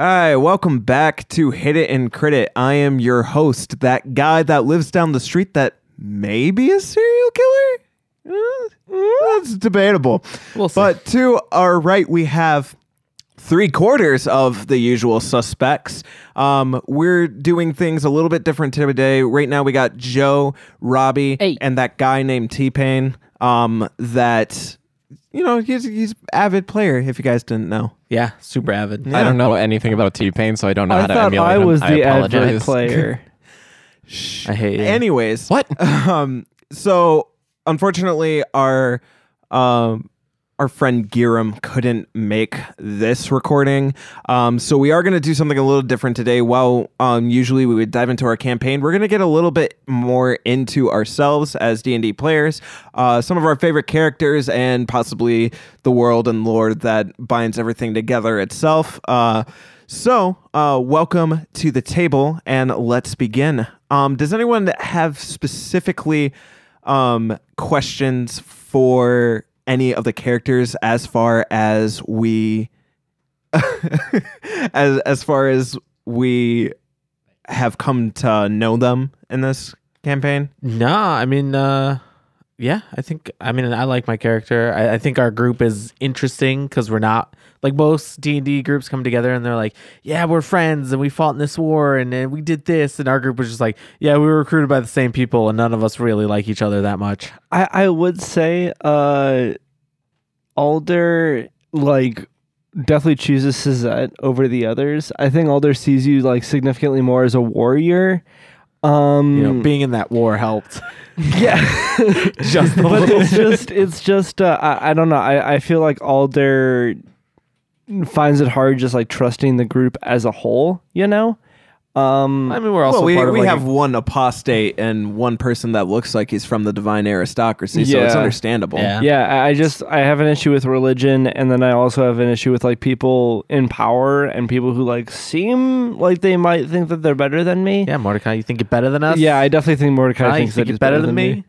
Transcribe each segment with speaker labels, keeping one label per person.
Speaker 1: Hi, welcome back to Hit It and Crit It. I am your host, that guy that lives down the street that may be a serial killer. Uh, that's debatable.
Speaker 2: We'll see.
Speaker 1: But to our right, we have three quarters of the usual suspects. Um, we're doing things a little bit different today. Right now, we got Joe, Robbie,
Speaker 2: Hey.
Speaker 1: and that guy named T Pain. Um, that you know he's he's avid player. If you guys didn't know.
Speaker 2: Yeah, super avid.
Speaker 3: I don't know anything about T Pain, so I don't know
Speaker 4: I
Speaker 3: how to
Speaker 4: thought
Speaker 3: emulate
Speaker 4: I
Speaker 3: him.
Speaker 4: was
Speaker 3: I
Speaker 4: the advert
Speaker 3: apologize.
Speaker 4: player.
Speaker 2: I hate you.
Speaker 1: Anyways,
Speaker 3: What?
Speaker 1: um, so unfortunately, our um, our friend Giram couldn't make this recording. Um, so we are going to do something a little different today. While um, usually we would dive into our campaign, we're going to get a little bit more into ourselves as D and D players, uh, some of our favorite characters, and possibly the world and lore that binds everything together itself. Uh, so, uh, welcome to the table, and let's begin. Um, does anyone have specifically um, questions for any of the characters as far as we, as as far as we have come to know them in this campaign?
Speaker 2: No, I mean, uh, yeah, I think, I mean, I like my character. I, I think our group is interesting because we're not like most D and D groups come together and they're like, yeah, we're friends and we fought in this war and, and we did this, and our group was just like, yeah, we were recruited by the same people and none of us really like each other that much.
Speaker 4: I, I would say uh Alder like definitely chooses Suzette over the others. I think Alder sees you like significantly more as a warrior. Um
Speaker 2: You know, being in that war helped.
Speaker 4: yeah.
Speaker 2: Just
Speaker 4: but it's just it's just uh, I, I don't know. I, I feel like Alder finds it hard just like trusting the group as a whole, you know? Um
Speaker 2: I mean, we're also
Speaker 1: well, we,
Speaker 2: part of
Speaker 1: we
Speaker 2: like,
Speaker 1: have one apostate and one person that looks like he's from the divine aristocracy, so it's understandable.
Speaker 2: Yeah.
Speaker 4: Yeah, I I just I have an issue with religion, and then I also have an issue with like people in power and people who like seem like they might think that they're better than me.
Speaker 2: yeah, Mordecai, you think you're better than us?
Speaker 4: Yeah, I definitely think Mordecai
Speaker 2: Kai, you
Speaker 4: thinks
Speaker 2: think
Speaker 4: that he's
Speaker 2: better than me?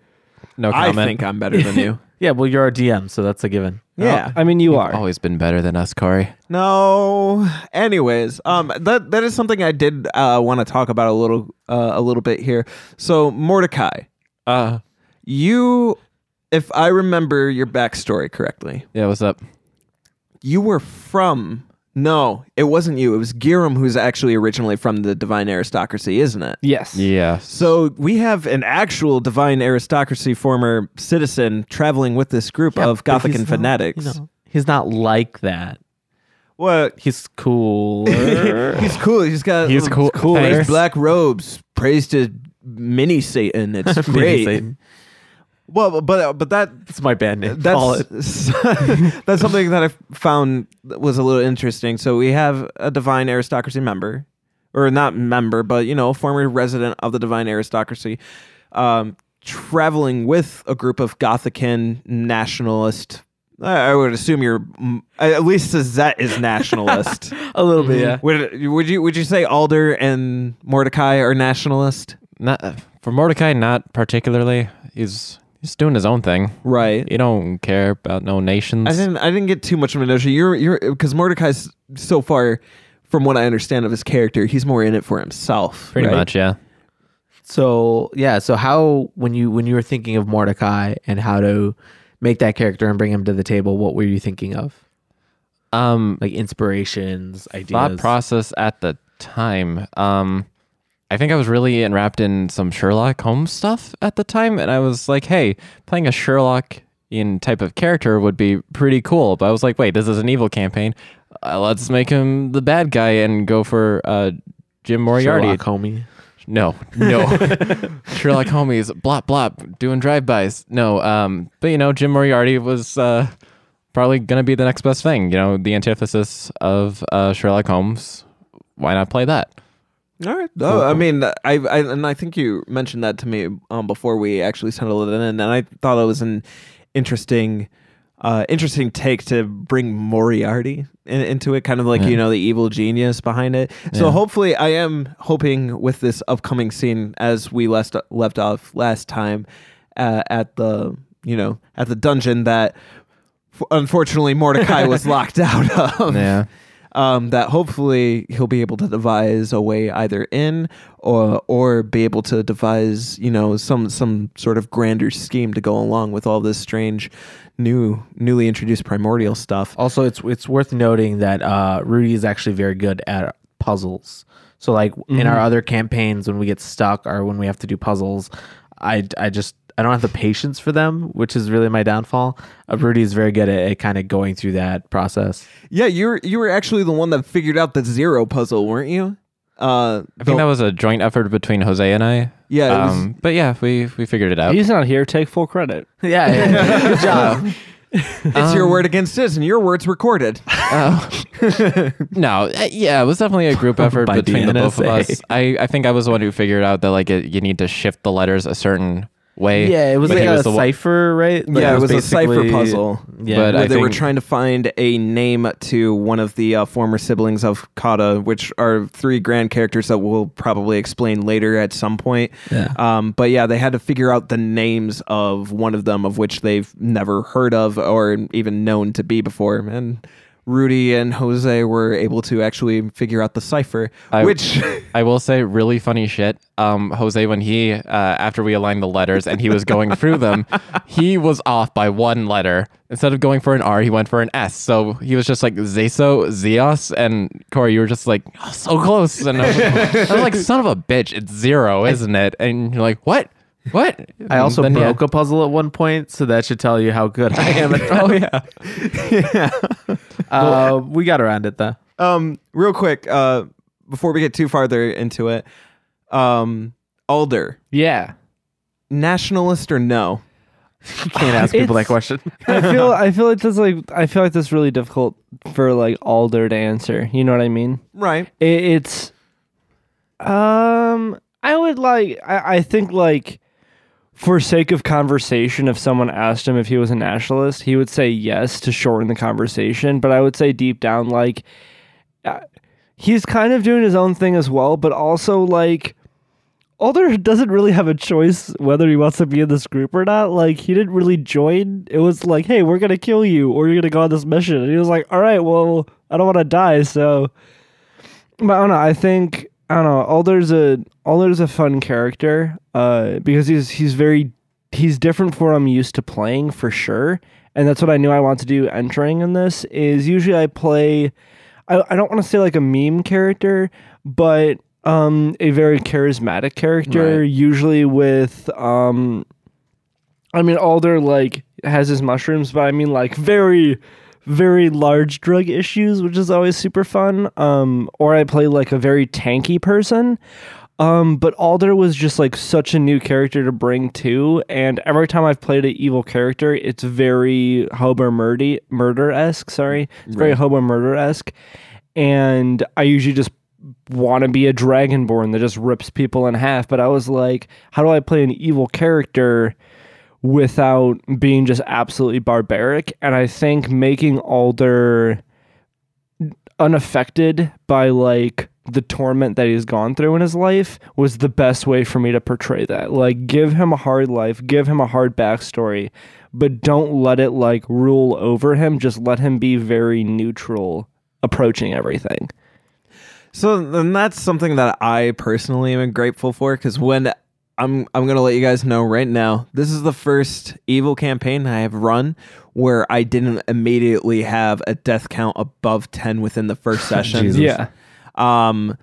Speaker 3: No comment.
Speaker 1: I think I'm better than you.
Speaker 2: Yeah, well, you're our DM, so that's a given.
Speaker 1: Yeah.
Speaker 4: I mean, you are.
Speaker 3: Always been better than us, Corey.
Speaker 1: No. Anyways, um, that that is something I did uh, want to talk about a little uh, a little bit here. So Mordecai,
Speaker 3: Uh,
Speaker 1: you, if I remember your backstory correctly,
Speaker 3: yeah. What's up?
Speaker 1: you were from. No, it wasn't you. It was Giram, who's actually originally from the divine aristocracy, isn't it?
Speaker 4: Yes.
Speaker 3: Yeah.
Speaker 1: So we have an actual divine aristocracy former citizen traveling with this group of
Speaker 2: but
Speaker 1: Gothic
Speaker 2: he's
Speaker 1: and
Speaker 2: not,
Speaker 1: fanatics.
Speaker 2: you know, he's not like that.
Speaker 1: What?
Speaker 2: He's cool.
Speaker 1: He's cool. He's got
Speaker 3: He's cool.
Speaker 1: cool
Speaker 3: Thanks.
Speaker 1: black robes. Praise to mini Satan. It's great.
Speaker 2: Satan.
Speaker 1: Well, but but that
Speaker 2: That's my band name. Call
Speaker 1: that's
Speaker 2: it.
Speaker 1: that's something that I found that was a little interesting. So we have a divine aristocracy member, or not member, but you know, former resident of the divine aristocracy, um, traveling with a group of Gothican nationalist. I I would assume you're mm, at least Zet is nationalist.
Speaker 2: a little bit, yeah.
Speaker 1: would would you would you say Alder and Mordecai are nationalist?
Speaker 3: Not uh, for Mordecai. Not particularly. He's he's doing his own thing.
Speaker 1: Right.
Speaker 3: He don't care about no nations.
Speaker 1: I didn't. I didn't get too much of a notion. You're. You're because Mordecai's so far, from what I understand of his character, he's more in it for himself.
Speaker 3: Pretty
Speaker 1: right?
Speaker 3: much. Yeah.
Speaker 2: So yeah, so how when you when you were thinking of Mordecai and how to make that character and bring him to the table, what were you thinking of?
Speaker 3: Um.
Speaker 2: Like inspirations, ideas.
Speaker 3: thought process at the time. Um, I think I was really enwrapped in some Sherlock Holmes stuff at the time, and I was like, "Hey, playing a Sherlock in type of character would be pretty cool." But I was like, "Wait, this is an evil campaign. Uh, let's make him the bad guy and go for uh, Jim Moriarty."
Speaker 2: Sherlock homie.
Speaker 3: No, no. Sherlock Holmes, blop blop, doing drive-bys. No, um, but you know, Jim Moriarty was uh, probably gonna be the next best thing. You know, the antithesis of uh, Sherlock Holmes. Why not play that?
Speaker 1: All right. Oh, I mean, I, I and I think you mentioned that to me um, before we actually settled it in, and I thought it was an interesting, uh, interesting take to bring Moriarty in, into it, kind of like
Speaker 3: Yeah.
Speaker 1: you know the evil genius behind it. So
Speaker 3: Yeah.
Speaker 1: hopefully, I am hoping with this upcoming scene, as we left left off last time, uh, at the you know at the dungeon that f- unfortunately Mordecai was locked out of.
Speaker 3: Yeah.
Speaker 1: Um, that hopefully he'll be able to devise a way either in or or be able to devise you know some some sort of grander scheme to go along with all this strange new newly introduced primordial stuff.
Speaker 2: Also, it's it's worth noting that uh, Rudy is actually very good at puzzles. So, like in our other campaigns, when we get stuck or when we have to do puzzles, I I just I don't have the patience for them, which is really my downfall. Uh, Rudy is very good at, at kind of going through that process.
Speaker 1: Yeah, you were you were actually the one that figured out the zero puzzle, weren't you? Uh,
Speaker 3: I think that was a joint effort between Jose and I.
Speaker 1: Yeah, it was-
Speaker 3: Um, but yeah, we we figured it out.
Speaker 4: He's not here. Take full credit.
Speaker 2: Yeah, yeah. good job.
Speaker 1: it's your word against his, and your word's recorded.
Speaker 3: Oh. no, uh, yeah, it was definitely a group effort
Speaker 2: By the
Speaker 3: between the both of us. I, I think I was the one who figured out that like it, you need to shift the letters a certain way.
Speaker 2: Yeah, it was
Speaker 3: but
Speaker 2: like
Speaker 3: he
Speaker 2: a
Speaker 3: was the one-
Speaker 2: cipher, right? Like,
Speaker 1: yeah, it was a cipher
Speaker 2: basically-
Speaker 1: puzzle.
Speaker 2: Yeah,
Speaker 3: But
Speaker 1: where
Speaker 3: I
Speaker 1: they were
Speaker 3: think-
Speaker 1: trying to find a name to one of the uh, former siblings of Kata, which are three grand characters that we'll probably explain later at some point.
Speaker 2: Yeah.
Speaker 1: Um, but yeah, they had to figure out the names of one of them, of which they've never heard of or even known to be before. And Rudy and Jose were able to actually figure out the cipher,
Speaker 3: I-
Speaker 1: which
Speaker 3: I will say really funny shit. Um, Jose, when he uh, after we aligned the letters and he was going through them, he was off by one letter. Instead of going for an R, he went for an S. So he was just like Zeso, Zeos, and Corey, you were just like oh, so close. And I was, I was like, son of a bitch, it's zero, isn't it? And you're like, what? What?
Speaker 2: I also
Speaker 3: then,
Speaker 2: broke a puzzle at one point, so that should tell you how good I am at
Speaker 3: Oh yeah.
Speaker 2: Uh, we got around it though.
Speaker 1: um, real quick, uh, before we get too farther into it, um, Alder,
Speaker 4: Yeah.
Speaker 1: nationalist or no?
Speaker 2: You can't ask people that
Speaker 4: It's-
Speaker 2: question.
Speaker 4: I feel I feel like this like I feel like that's really difficult for like Alder to answer. You know what I mean?
Speaker 1: Right.
Speaker 4: It, it's um I would like I, I think like for sake of conversation if someone asked him if he was a nationalist he would say yes to shorten the conversation but I would say deep down like uh, he's kind of doing his own thing as well but also like Alder doesn't really have a choice whether he wants to be in this group or not. Like he didn't really join. It was like, hey, we're gonna kill you or you're gonna go on this mission. And he was like, all right, well, I don't want to die, so. But I don't know. I think I don't know. Alder's a Alder's a fun character, uh, because he's he's very he's different from what I'm used to playing for sure, and that's what I knew I want to do entering in this. Is usually I play, I I don't want to say like a meme character, but um a very charismatic character,
Speaker 1: Right.
Speaker 4: usually with um. I mean, Alder like has his mushrooms, but I mean like very very large drug issues, which is always super fun. Um, or I play like a very tanky person. Um, but Alder was just like such a new character to bring to, and every time I've played an evil character, it's very Hobo Murdy murder esque. Sorry, it's very Hobo murder esque, and I usually just want to be a dragonborn that just rips people in half. But I was like, how do I play an evil character? Without being just absolutely barbaric. And I think making Alder unaffected by like the torment that he's gone through in his life was the best way for me to portray that. Like, give him a hard life, give him a hard backstory, but don't let it like rule over him. Just let him be very neutral approaching everything.
Speaker 1: So then that's something that I personally am grateful for because when I'm I'm gonna let you guys know right now, this is the first evil campaign I have run where I didn't immediately have a death count above ten within the first session.
Speaker 4: Yeah.
Speaker 1: um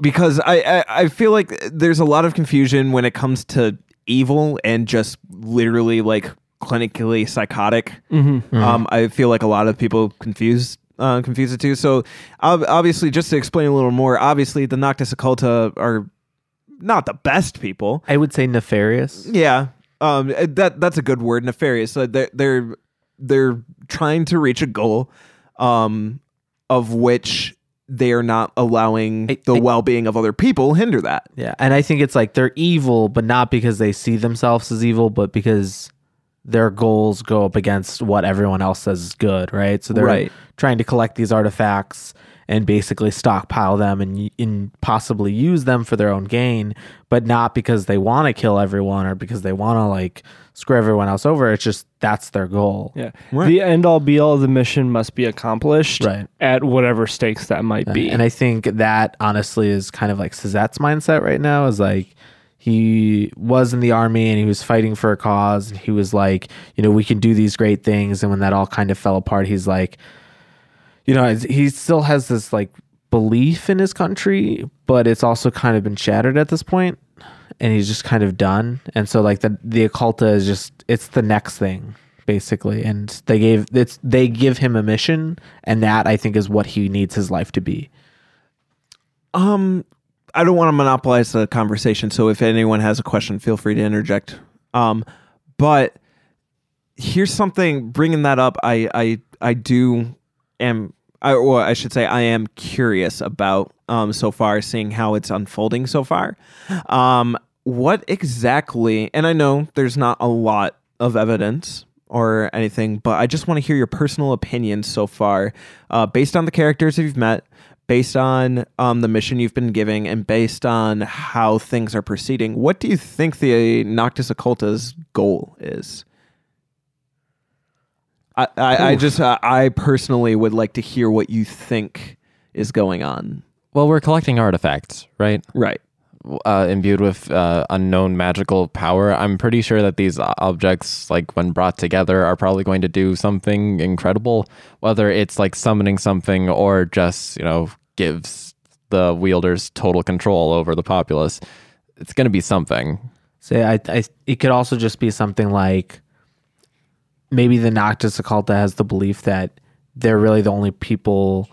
Speaker 1: because I, I i feel like there's a lot of confusion when it comes to evil and just literally like clinically psychotic
Speaker 4: Mm-hmm.
Speaker 1: um i feel like a lot of people confuse uh confuse the two so ob- obviously just to explain a little more obviously the noctis occulta are not the best people
Speaker 2: I would say nefarious.
Speaker 1: yeah, um, uh, that that's a good word. Nefarious. Uh, they're they're they're trying to reach a goal, um, of which they are not allowing
Speaker 2: I-
Speaker 1: the
Speaker 2: I-
Speaker 1: well being of other people hinder that.
Speaker 2: Yeah, and I think it's like they're evil, but not because they see themselves as evil, but because their goals go up against what everyone else says is good, right? So they're
Speaker 1: Right.
Speaker 2: trying to collect these artifacts, and basically stockpile them and, and possibly use them for their own gain, but not because they want to kill everyone or because they want to like screw everyone else over. It's just that's their goal.
Speaker 4: Yeah.
Speaker 1: Right.
Speaker 4: The end all be all of the mission must be accomplished
Speaker 2: Right.
Speaker 4: at whatever stakes that might be.
Speaker 2: And I think that honestly is kind of like Suzette's mindset right now is like he was in the army and he was fighting for a cause and he was like, you know, we can do these great things. And when that all kind of fell apart, he's like, you know, he still has this like belief in his country, but it's also kind of been shattered at this point, and he's just kind of done. And so like the the occulta is just it's the next thing basically, and they gave it's they give him a mission, and that I think is what he needs his life to be.
Speaker 1: Um, I don't want to monopolize the conversation, so if anyone has a question, feel free to interject. Um, but here's something. Bringing that up, I I I do am. I, or I should say, I am curious about um, so far, seeing how it's unfolding so far. Um, what exactly? And I know there's not a lot of evidence or anything, but I just want to hear your personal opinions so far, uh, based on the characters you've met, based on um, the mission you've been giving, and based on how things are proceeding. What do you think the Noctis Occulta's goal is? I, I, I just uh, I personally would like to hear what you think is going on.
Speaker 3: Well, we're collecting artifacts, right?
Speaker 1: Right.
Speaker 3: uh, imbued with uh, unknown magical power. I'm pretty sure that these objects, like when brought together, are probably going to do something incredible. Whether it's like summoning something or just you know gives the wielders total control over the populace, it's going to be something.
Speaker 2: Say, I, I, it could also just be something like maybe the Noctis Occulta has the belief that they're really the only people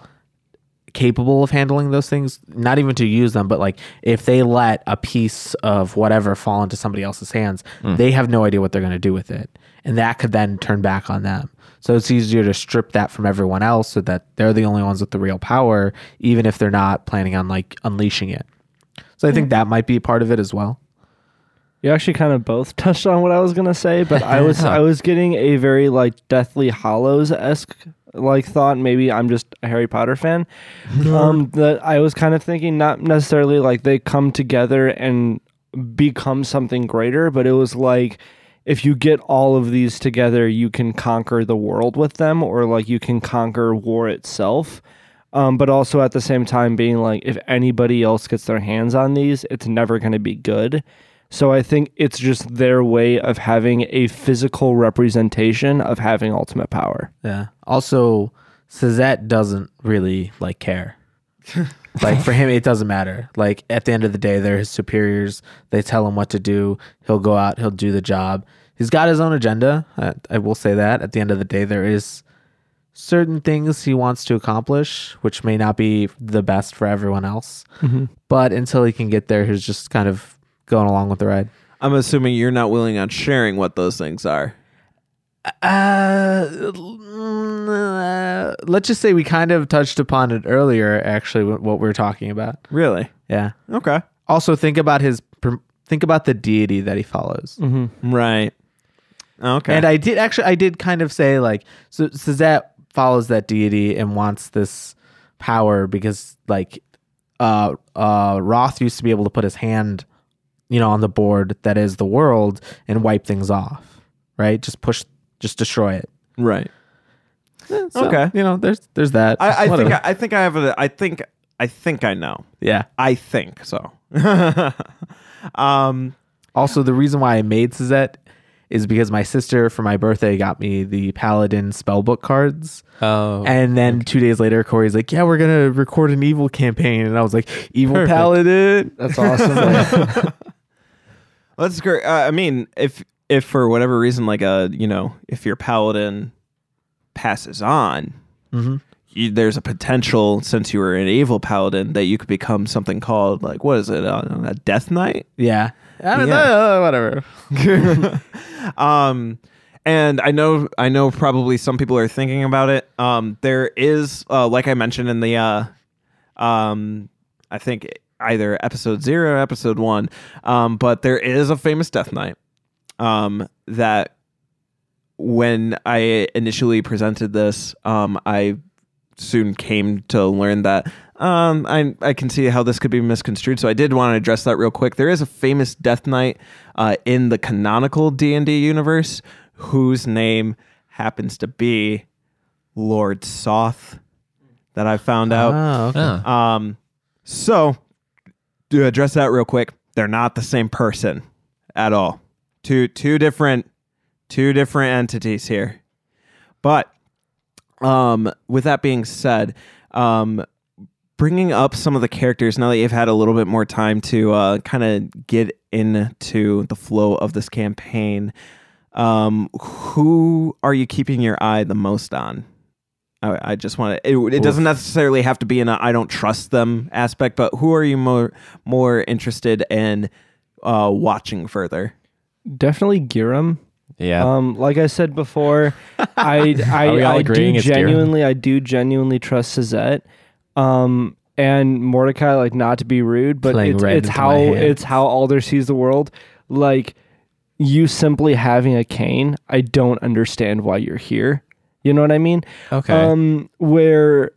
Speaker 2: capable of handling those things. Not even to use them, but like if they let a piece of whatever fall into somebody else's hands, hmm. they have no idea what they're going to do with it, and that could then turn back on them. So it's easier to strip that from everyone else, so that they're the only ones with the real power, even if they're not planning on like unleashing it. So I think hmm. that might be part of it as well.
Speaker 4: You actually kind of both touched on what I was gonna say, but I was I was getting a very like Deathly Hallows esque like thought. Maybe I'm just a Harry Potter fan. Um, that I was kind of thinking not necessarily like they come together and become something greater, but it was like if you get all of these together, you can conquer the world with them, or like you can conquer war itself. Um, but also at the same time being like if anybody else gets their hands on these, it's never going to be good. So I think it's just their way of having a physical representation of having ultimate power.
Speaker 2: Yeah. Also, Suzette doesn't really like care. like for him, it doesn't matter. Like at the end of the day, they're his superiors. They tell him what to do. He'll go out. He'll do the job. He's got his own agenda. I, I will say that. At the end of the day, there is certain things he wants to accomplish, which may not be the best for everyone else. Mm-hmm. But until he can get there, he's just kind of going along with the ride.
Speaker 1: I'm assuming you're not willing on sharing what those things are.
Speaker 2: Uh, mm, uh, let's just say we kind of touched upon it earlier. Actually, what we are talking about.
Speaker 1: Really?
Speaker 2: Yeah.
Speaker 1: Okay.
Speaker 2: Also, think about his. Think about the deity that he follows.
Speaker 1: Right. Okay.
Speaker 2: And I did actually, I did kind of say like, so Suzette follows that deity and wants this power because like, uh, uh, Roth used to be able to put his hand, you know, on the board that is the world and wipe things off, right? Just push, just destroy it.
Speaker 1: right.
Speaker 2: So,
Speaker 1: Okay.
Speaker 2: you know, there's there's that.
Speaker 1: I, I think I, I think I have a I think I think I know.
Speaker 2: yeah.
Speaker 1: I think so. um
Speaker 2: Also, the reason why I made Suzette is because my sister for my birthday got me the Paladin spellbook cards.
Speaker 3: Oh,
Speaker 2: And then two days later, Corey's like, "Yeah, we're gonna record an evil campaign," and I was like, "Evil
Speaker 3: Perfect.
Speaker 2: Paladin."
Speaker 4: That's awesome.
Speaker 1: that's great. Uh, I mean, if if for whatever reason like a, you know, if your paladin passes on,
Speaker 2: Mm-hmm.
Speaker 1: you, there's a potential since you were an evil paladin that you could become something called like what is it? Uh, a death knight?
Speaker 2: Yeah, I don't
Speaker 1: Yeah.
Speaker 2: know. uh, Whatever.
Speaker 1: um and i know i know probably some people are thinking about it um there is uh like i mentioned in the uh um i think either episode zero or episode one um but there is a famous death knight um that when i initially presented this um i soon came to learn that um, I I can see how this could be misconstrued. So I did want to address that real quick. There is a famous Death Knight uh, in the canonical D and D universe whose name happens to be Lord Soth. That I found out.
Speaker 2: Oh, okay.
Speaker 1: Um, so to address that real quick, they're not the same person at all. Two two different two different entities here. But um, with that being said, um, bringing up some of the characters now that you've had a little bit more time to uh, kind of get into the flow of this campaign, um, who are you keeping your eye the most on? I, I just want to. It, it doesn't necessarily have to be in a "I don't trust them" aspect, but who are you more more interested in uh, watching further?
Speaker 4: Definitely Giram.
Speaker 3: Yeah.
Speaker 4: Um, like I said before, I I,
Speaker 3: Are we all
Speaker 4: I do
Speaker 3: it's Giram?
Speaker 4: genuinely I do genuinely trust Suzette. Um, and Mordecai, like not to be rude, but
Speaker 2: Playing
Speaker 4: it's, it's how it's how Alder sees the world. Like you simply having a cane, I don't understand why you're here. You know what I mean?
Speaker 3: okay.
Speaker 4: Um, where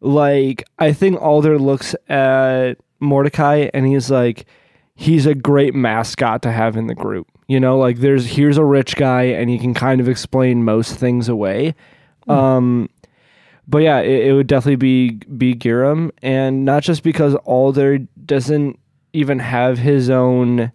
Speaker 4: like I think Alder looks at Mordecai and he's like, he's a great mascot to have in the group. You know, like there's here's a rich guy and he can kind of explain most things away. Um, but yeah, it, it would definitely be be Giram, and not just because Alder doesn't even have his own.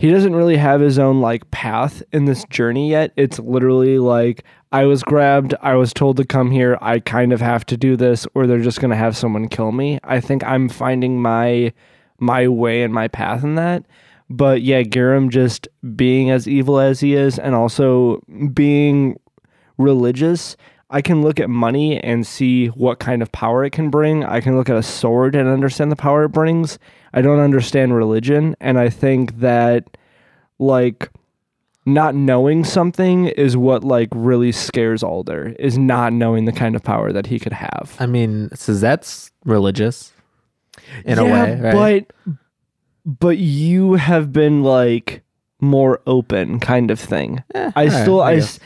Speaker 4: He doesn't really have his own like path in this journey yet. It's literally like I was grabbed, I was told to come here, I kind of have to do this, or they're just gonna have someone kill me. I think I'm finding my my way and my path in that. But yeah, Giram just being as evil as he is, and also being religious, I can look at money and see what kind of power it can bring. I can look at a sword and understand the power it brings. I don't understand religion, and I think that like not knowing something is what like really scares Alder is not knowing the kind of power that he could have.
Speaker 2: I mean, Suzette's religious in a way, right?
Speaker 4: But but you have been like more open kind of thing. I
Speaker 2: Eh, alright,
Speaker 4: still
Speaker 2: I
Speaker 4: I,
Speaker 2: guess.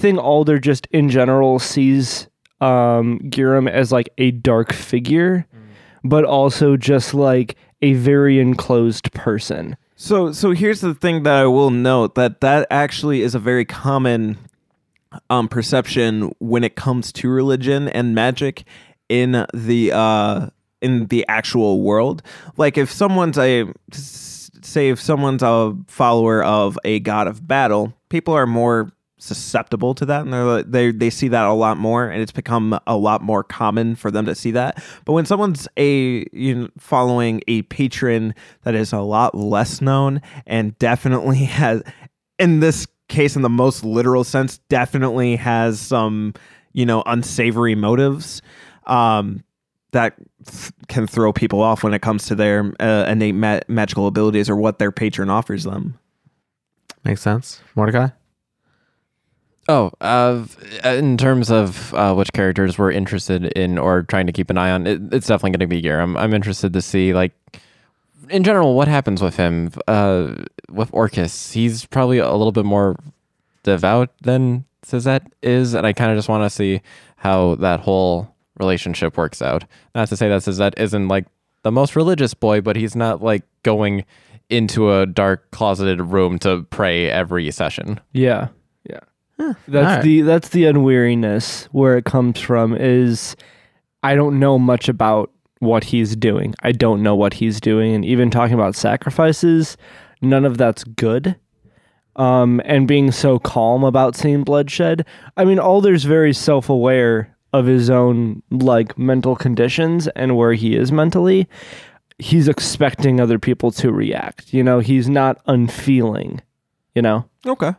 Speaker 4: think Alder just in general sees um Giram as like a dark figure,
Speaker 2: Mm.
Speaker 4: but also just like a very enclosed person.
Speaker 1: So so here's the thing that I will note that that actually is a very common um, perception when it comes to religion and magic in the uh, in the actual world. Like if someone's a say if someone's a follower of a god of battle, people are more susceptible to that and they're they they see that a lot more and it's become a lot more common for them to see that but when someone's a you know, following a patron that is a lot less known and definitely has in this case in the most literal sense definitely has some you know unsavory motives um that th- can throw people off when it comes to their uh, innate ma- magical abilities or what their patron offers them
Speaker 2: Makes sense. Mordecai?
Speaker 3: Oh, uh, in terms of uh, which characters we're interested in or trying to keep an eye on, it, it's definitely going to be Garam. I'm interested to see, like, in general, what happens with him. Uh, with Orcus, he's probably a little bit more devout than Suzette is, and I kind of just want to see how that whole relationship works out. Not to say that Suzette isn't like the most religious boy, but he's not like going into a dark closeted room to pray every session.
Speaker 4: Yeah. Yeah. That's
Speaker 2: alright.
Speaker 4: the that's the unweariness where it comes from is I don't know much about what he's doing. I don't know what he's doing and even talking about sacrifices, none of that's good. Um and being so calm about seeing bloodshed. I mean Alder's very self-aware of his own like mental conditions and where he is mentally. He's expecting other people to react. You know, he's not unfeeling, you know.
Speaker 1: Okay.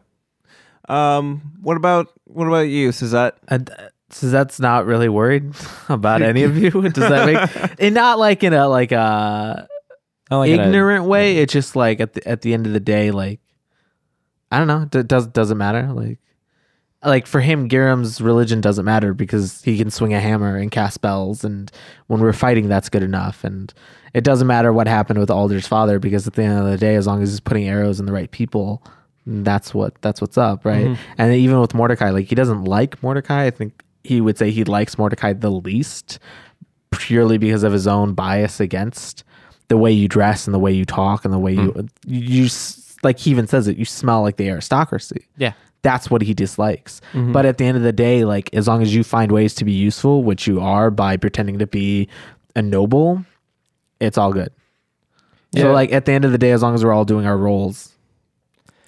Speaker 1: Um. What about what about you, Suzette?
Speaker 2: And, uh, Suzette's not really worried about any of you. Does that make and not like in a like a
Speaker 3: Not like in a-
Speaker 2: ignorant way? It's just like at the at the end of the day, like I don't know. It does doesn't matter. Like like for him, Garam's religion doesn't matter because he can swing a hammer and cast spells, and when we're fighting, that's good enough. And it doesn't matter what happened with Alder's father because at the end of the day, as long as he's putting arrows in the right people, that's what that's what's up, right? Mm-hmm. And even with Mordecai, like he doesn't like Mordecai. I think he would say he likes Mordecai the least, purely because of his own bias against the way you dress and the way you talk and the way you mm. you, you like he even says it. You smell like the aristocracy.
Speaker 3: Yeah.
Speaker 2: That's what he dislikes. Mm-hmm. But at the end of the day, like as long as you find ways to be useful, which you are by pretending to be a noble, it's all good.
Speaker 4: Yeah.
Speaker 2: So like at the end of the day, as long as we're all doing our roles,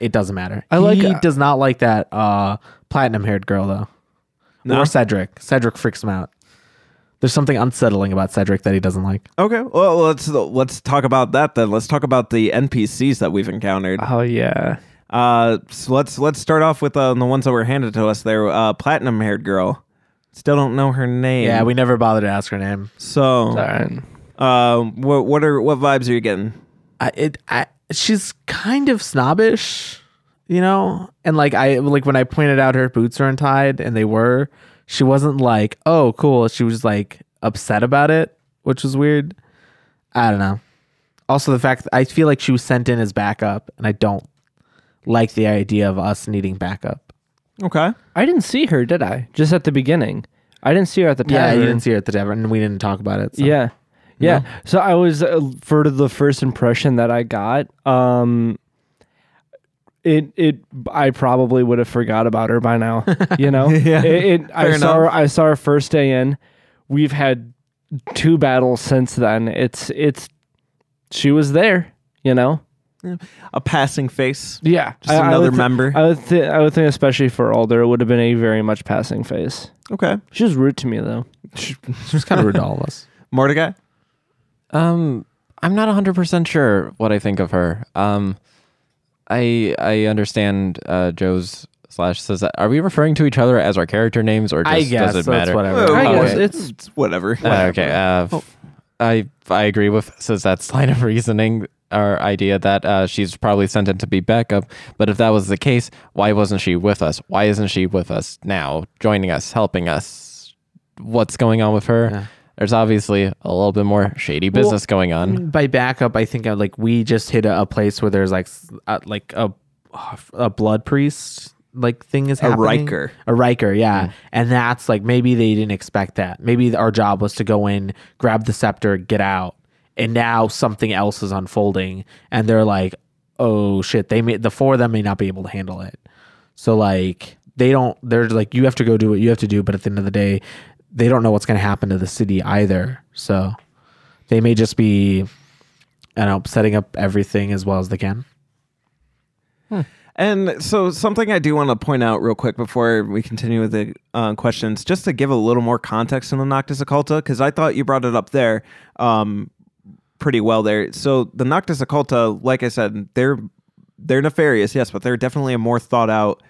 Speaker 2: it doesn't matter.
Speaker 4: I like-
Speaker 2: He does not like that uh, platinum haired girl though,
Speaker 1: No?
Speaker 2: or Cedric. Cedric freaks him out. There's something unsettling about Cedric that he doesn't like.
Speaker 1: Okay, well let's let's talk about that then. Let's talk about the NPCs that we've encountered.
Speaker 4: Oh yeah.
Speaker 1: Uh, so let's let's start off with uh, the ones that were handed to us. There, uh, platinum haired girl. Still don't know her name.
Speaker 2: Yeah, we never bothered to ask her name.
Speaker 1: so.
Speaker 4: Alright.
Speaker 1: Uh, what what are what vibes are you getting?
Speaker 2: I, it, I, she's kind of snobbish, you know. And like I like when I pointed out her boots are untied, and they were. She wasn't like, "Oh, cool." She was like upset about it, which was weird. I don't know. Also, the fact that I feel like she was sent in as backup, and I don't like the idea of us needing backup.
Speaker 1: Okay.
Speaker 4: I didn't see her, did I? Just at the beginning. I didn't see her at the
Speaker 2: Yeah, you didn't see her at the tavern, and we didn't talk about it. so.
Speaker 4: Yeah. Yeah. So I was uh, for the first impression that I got, um it it I probably would have forgot about her by now, you know.
Speaker 1: Yeah.
Speaker 4: It, it I
Speaker 1: Fair
Speaker 4: saw her. I saw her first day in. We've had two battles since then. It's it's she was there, you know.
Speaker 1: A passing face.
Speaker 4: Yeah.
Speaker 1: Just another
Speaker 4: would thi-
Speaker 1: member.
Speaker 4: I would think I would think especially for Alder it would have been a very much passing face.
Speaker 1: Okay.
Speaker 4: She was rude to me though.
Speaker 2: she was kind of rude to all of us.
Speaker 1: Mordecai.
Speaker 3: Um, I'm not 100% sure what I think of her. Um, I I understand uh, Joe's slash Suzette. Are we referring to each other as our character names or just
Speaker 2: I guess
Speaker 3: does
Speaker 2: that's
Speaker 3: it matter?
Speaker 2: whatever.
Speaker 1: Oh,
Speaker 4: I guess
Speaker 1: okay.
Speaker 4: it's
Speaker 1: It's whatever.
Speaker 3: Uh, okay. Uh, f- I I agree with Suzette's line of reasoning or idea that uh, she's probably sent in to be backup. But if that was the case, why wasn't she with us? Why isn't she with us now, joining us, helping us? What's going on with her?
Speaker 2: Yeah.
Speaker 3: There's obviously a little bit more shady business going on.
Speaker 2: by backup, I think uh, like we just hit a, a place where there's like s- uh, like a a blood priest like thing is happening. A.
Speaker 1: Riker.
Speaker 2: A Riker, yeah. And that's like maybe they didn't expect that. Maybe our job was to go in, grab the scepter, get out, and now something else is unfolding, and they're like, "Oh shit!" They may the four of them may not be able to handle it. So like they don't. They're like, "You have to go do what you have to do," but at the end of the day, they don't know what's going to happen to the city either. So they may just be, I don't know, setting up everything as well as they can.
Speaker 1: And so, something I do want to point out real quick before we continue with the uh, questions, just to give a little more context on the Noctis Occulta, because I thought you brought it up there um, pretty well there. So, the Noctis Occulta, like I said, they're they're nefarious, yes, but they're definitely a more thought out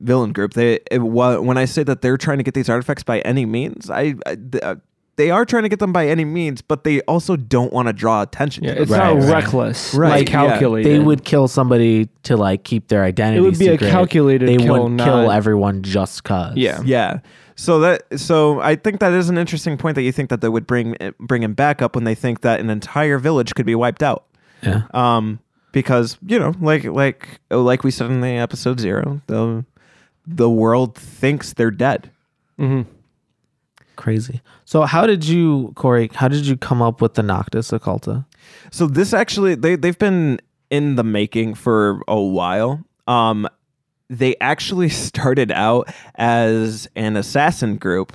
Speaker 1: villain group. They it, when I say that they're trying to get these artifacts by any means, I, I uh, they are trying to get them by any means, but they also don't want to draw attention.
Speaker 4: Yeah,
Speaker 1: to
Speaker 4: it's
Speaker 1: them.
Speaker 2: Right,
Speaker 4: not
Speaker 2: right.
Speaker 4: reckless,
Speaker 1: Right,
Speaker 4: like
Speaker 1: yeah.
Speaker 4: calculated.
Speaker 2: They would kill somebody to like keep their identity.
Speaker 4: It would be a
Speaker 2: secret.
Speaker 4: calculated
Speaker 2: They
Speaker 4: kill,
Speaker 2: wouldn't kill everyone just cause.
Speaker 4: Yeah.
Speaker 1: Yeah. So that so I think that is an interesting point that you think that they would bring bring him back up when they think that an entire village could be wiped out.
Speaker 2: yeah.
Speaker 1: Um, because you know, like like like we said in the episode zero, the the world thinks they're dead.
Speaker 4: hmm
Speaker 2: Crazy. So how did you, Corey? How did you come up with the Noctis Occulta?
Speaker 1: So this actually they they've been in the making for a while. Um, they actually started out as an assassin group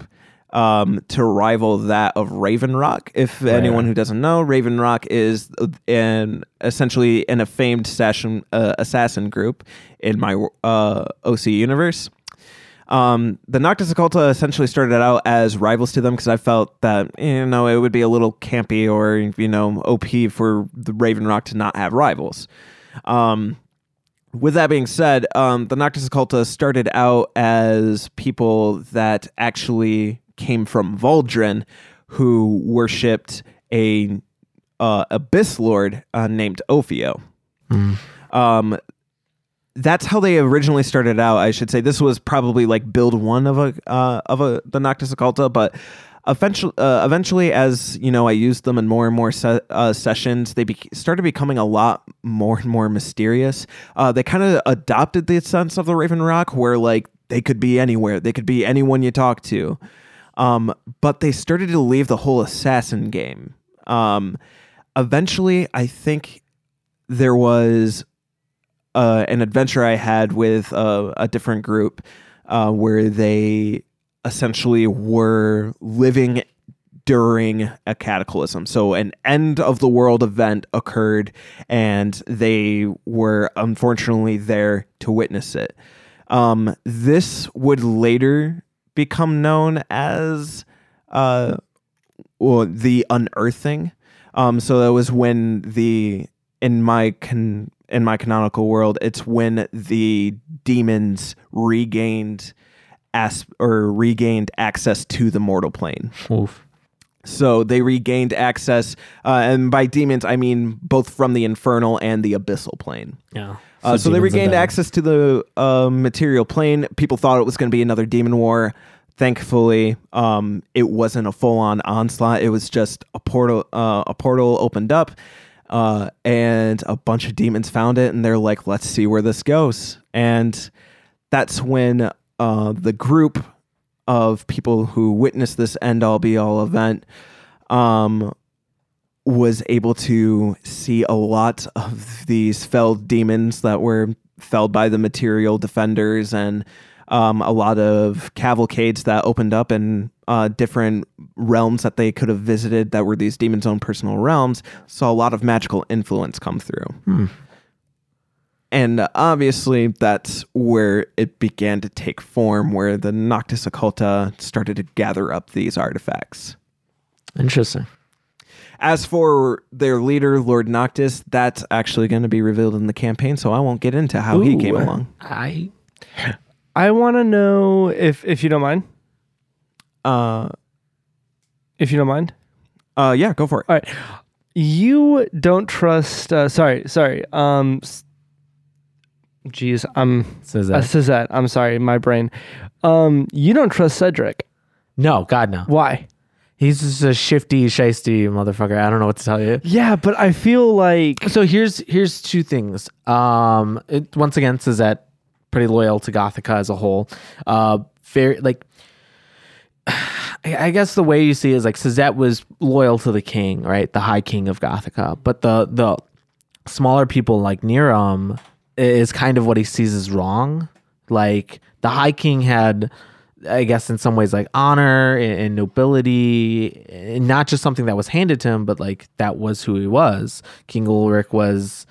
Speaker 1: um, to rival that of Raven Rock. If anyone who doesn't know, Raven Rock is an essentially an a famed assassin uh, assassin group in my uh, OC universe. Um, the Noctis Occulta essentially started out as rivals to them because I felt that you know it would be a little campy or you know OP for the Raven Rock to not have rivals. Um, with that being said, um, the Noctis Occulta started out as people that actually came from Voldrin, who worshipped a uh, abyss lord uh, named Ophio. Um, that's how they originally started out. I should say this was probably like build one of a uh, of a the Noctis Occulta, but eventually, uh, eventually, as you know, I used them in more and more se- uh, sessions. They be- started becoming a lot more and more mysterious. Uh, they kind of adopted the sense of the Raven Rock, where like they could be anywhere. They could be anyone you talk to. Um, but they started to leave the whole assassin game. Um, eventually, I think there was uh, an adventure I had with uh, a different group uh, where they essentially were living during a cataclysm. So an end of the world event occurred, and they were unfortunately there to witness it. Um, this would later become known as uh, well, the unearthing. Um, so that was when the in my con- in my canonical world, it's when the demons regained as or regained access to the mortal plane.
Speaker 2: Oof.
Speaker 1: So they regained access, uh, and by demons I mean both from the infernal and the abyssal plane.
Speaker 2: Yeah.
Speaker 1: Uh, so, they regained access to the uh, material plane. People thought it was going to be another demon war. Thankfully, um, it wasn't a full-on onslaught. It was just a portal. Uh, a portal opened up, uh, and a bunch of demons found it, and they're like, "Let's see where this goes." And that's when uh, the group of people who witnessed this end-all, be-all event um, was able to see a lot of these felled demons that were felled by the material defenders and um, a lot of cavalcades that opened up in uh, different realms that they could have visited that were these demons' own personal realms. Saw a lot of magical influence come through. And obviously, that's where it began to take form, where the Noctis Occulta started to gather up these artifacts.
Speaker 2: Interesting.
Speaker 1: As for their leader, Lord Noctis, that's actually going to be revealed in the campaign, so I won't get into how he came along.
Speaker 2: I
Speaker 4: I want to know if if you don't mind.
Speaker 1: Uh,
Speaker 4: If you don't mind.
Speaker 1: uh, yeah, go for it.
Speaker 4: All right. You don't trust. Uh, sorry, sorry. Um, s- geez, I'm
Speaker 2: says
Speaker 4: uh,
Speaker 2: that.
Speaker 4: Suzette. I'm sorry, my brain. Um, you don't trust Cedric.
Speaker 2: no, God no.
Speaker 4: Why?
Speaker 2: He's just a shifty, shisty motherfucker. I don't know what to tell you.
Speaker 4: Yeah, but I feel like
Speaker 2: So here's here's two things. Um, it, once again, Suzette pretty loyal to Gothica as a whole. Uh, very like. I guess the way you see it is like Suzette was loyal to the king, right? The High King of Gothica. But the the smaller people like Niram is kind of what he sees as wrong. Like the High King had, I guess, in some ways, like honor and, and nobility, and not just something that was handed to him, but like that was who he was. King Ulrich was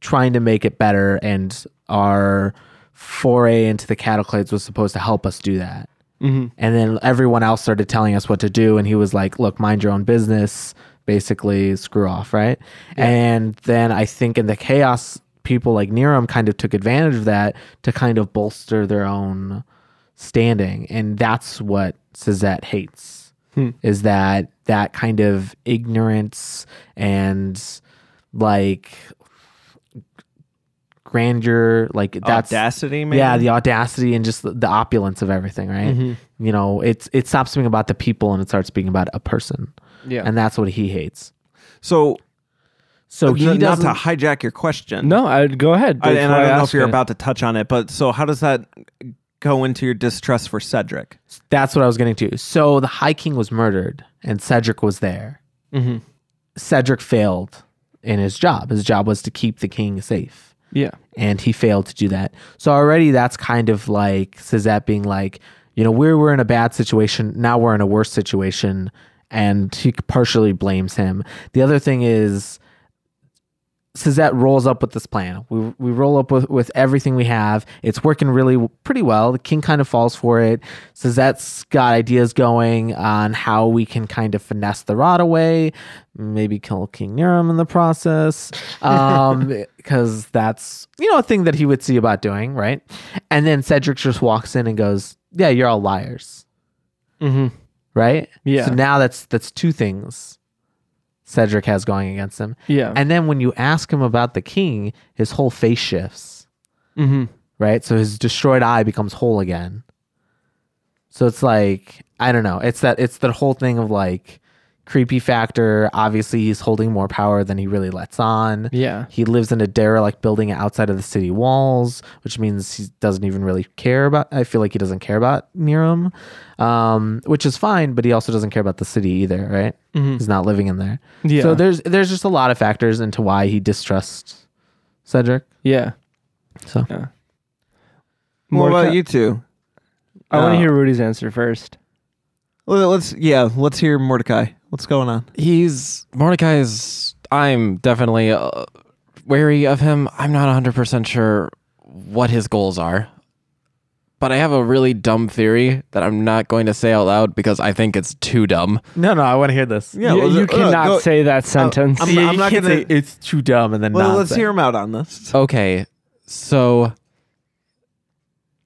Speaker 2: trying to make it better, and our foray into the Cataclysms was supposed to help us do that. Mm-hmm. And then everyone else started telling us what to do, and he was like, "Look, mind your own business." Basically, screw off, right? And then I think in the chaos, people like Niram kind of took advantage of that to kind of bolster their own standing, and that's what Suzette hates. Hmm. Is that that kind of ignorance and like grandeur, like that's
Speaker 1: Audacity, maybe?
Speaker 2: yeah, the audacity and just the, the opulence of everything, right? Mm-hmm. You know, it's it stops being about the people and it starts being about a person,
Speaker 4: yeah.
Speaker 2: and that's what he hates.
Speaker 1: So,
Speaker 2: So uh, he
Speaker 1: n- not
Speaker 2: doesn't.
Speaker 1: to hijack your question.
Speaker 4: no, I'd go ahead.
Speaker 1: I, and I don't know if you're
Speaker 4: it.
Speaker 1: about to touch on it, but so how does that go into your distrust for Cedric?
Speaker 2: that's what I was getting to. So the High King was murdered, and Cedric was there.
Speaker 4: Mhm.
Speaker 2: Cedric failed in his job. His job was to keep the king safe.
Speaker 4: Yeah.
Speaker 2: and he failed to do that. So already that's kind of like Suzette being like, you know, we were in a bad situation. Now we're in a worse situation. And he partially blames him. The other thing is Suzette rolls up with this plan. We, we roll up with, with everything we have. It's working really pretty well. The king kind of falls for it. Suzette's got ideas going on how we can kind of finesse the rod away, maybe kill King Niram in the process, um, because that's you know a thing that he would see about doing, right? And then Cedric just walks in and goes, "Yeah, you're all liars."
Speaker 4: Mm-hmm.
Speaker 2: right?
Speaker 4: Yeah.
Speaker 2: So now that's that's two things Cedric has going against him.
Speaker 4: Yeah.
Speaker 2: And then when you ask him about the king, his whole face shifts,
Speaker 4: mm-hmm.
Speaker 2: right? So his destroyed eye becomes whole again. So it's like I don't know. It's that it's the whole thing of like creepy factor. Obviously, he's holding more power than he really lets on.
Speaker 4: Yeah.
Speaker 2: He lives in a derelict building outside of the city walls, which means he doesn't even really care about. I feel like he doesn't care about Niram, um, which is fine. But he also doesn't care about the city either, right? He's not living in there.
Speaker 4: Yeah.
Speaker 2: So there's there's just a lot of factors into why he distrusts Cedric.
Speaker 4: Yeah.
Speaker 2: So
Speaker 1: What
Speaker 4: More
Speaker 1: about
Speaker 4: ca-
Speaker 1: you two?
Speaker 4: I want
Speaker 1: Uh,
Speaker 4: to hear Rudy's answer first.
Speaker 1: Let's yeah, let's hear Mordecai. What's going on?
Speaker 3: He's Mordecai is. I'm definitely uh, wary of him. I'm not 100 percent sure what his goals are, but I have a really dumb theory that I'm not going to say out loud because I think it's too dumb.
Speaker 2: no, no, I want to hear this.
Speaker 1: Yeah,
Speaker 4: you,
Speaker 1: well,
Speaker 4: you
Speaker 1: uh,
Speaker 4: cannot
Speaker 1: go-
Speaker 4: say that sentence.
Speaker 1: I'm-
Speaker 2: Yeah,
Speaker 1: I'm not
Speaker 2: can't
Speaker 1: gonna-
Speaker 2: say it's too dumb and then
Speaker 1: Well,
Speaker 2: not
Speaker 1: let's
Speaker 2: say-
Speaker 1: hear him out on this.
Speaker 3: Okay, so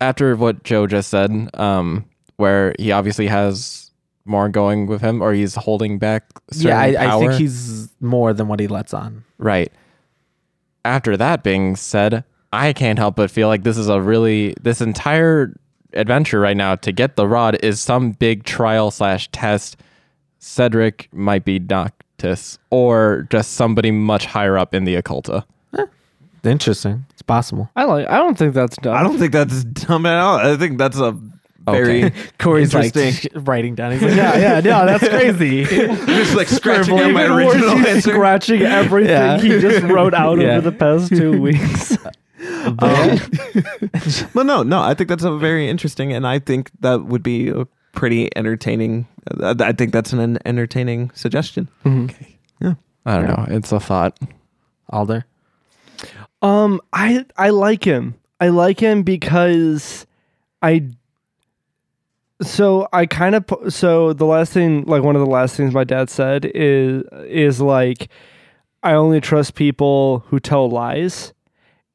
Speaker 3: after what Joe just said, um, where he obviously has more going with him, or he's holding back.
Speaker 2: Yeah, I,
Speaker 3: certain
Speaker 2: I think he's more than what he lets on.
Speaker 3: Right. After that being said, I can't help but feel like this is a really this entire adventure right now to get the rod is some big trial slash test. Cedric might be Noctis or just somebody much higher up in the occulta.
Speaker 2: Eh, interesting. It's possible.
Speaker 4: I like. I don't think that's dumb.
Speaker 1: I don't think that's dumb at all. I think that's a very
Speaker 3: Okay.
Speaker 2: Corey's like writing down. He's like, yeah, yeah, no, that's crazy.
Speaker 1: just like scratching
Speaker 4: Even
Speaker 1: out my
Speaker 4: worse,
Speaker 1: original
Speaker 4: he's
Speaker 1: answer.
Speaker 4: scratching everything
Speaker 2: Yeah.
Speaker 4: he just wrote out
Speaker 2: Yeah.
Speaker 4: over the past two weeks.
Speaker 1: Well, no, no. I think that's a very interesting, and I think that would be a pretty entertaining. uh, I think that's an entertaining suggestion. Yeah.
Speaker 3: I don't know. It's a thought.
Speaker 2: Alder.
Speaker 4: Um, I I like him. I like him because I. So I kind of so the last thing like one of the last things my dad said is is like I only trust people who tell lies,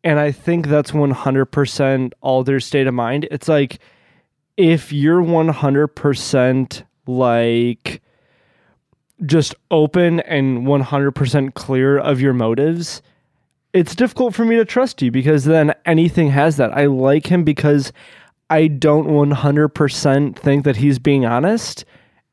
Speaker 4: and I think that's one hundred percent all their state of mind. It's like if you're one hundred percent like just open and one hundred percent clear of your motives it's difficult for me to trust you because then anything has that. I like him because I don't 100% think that he's being honest.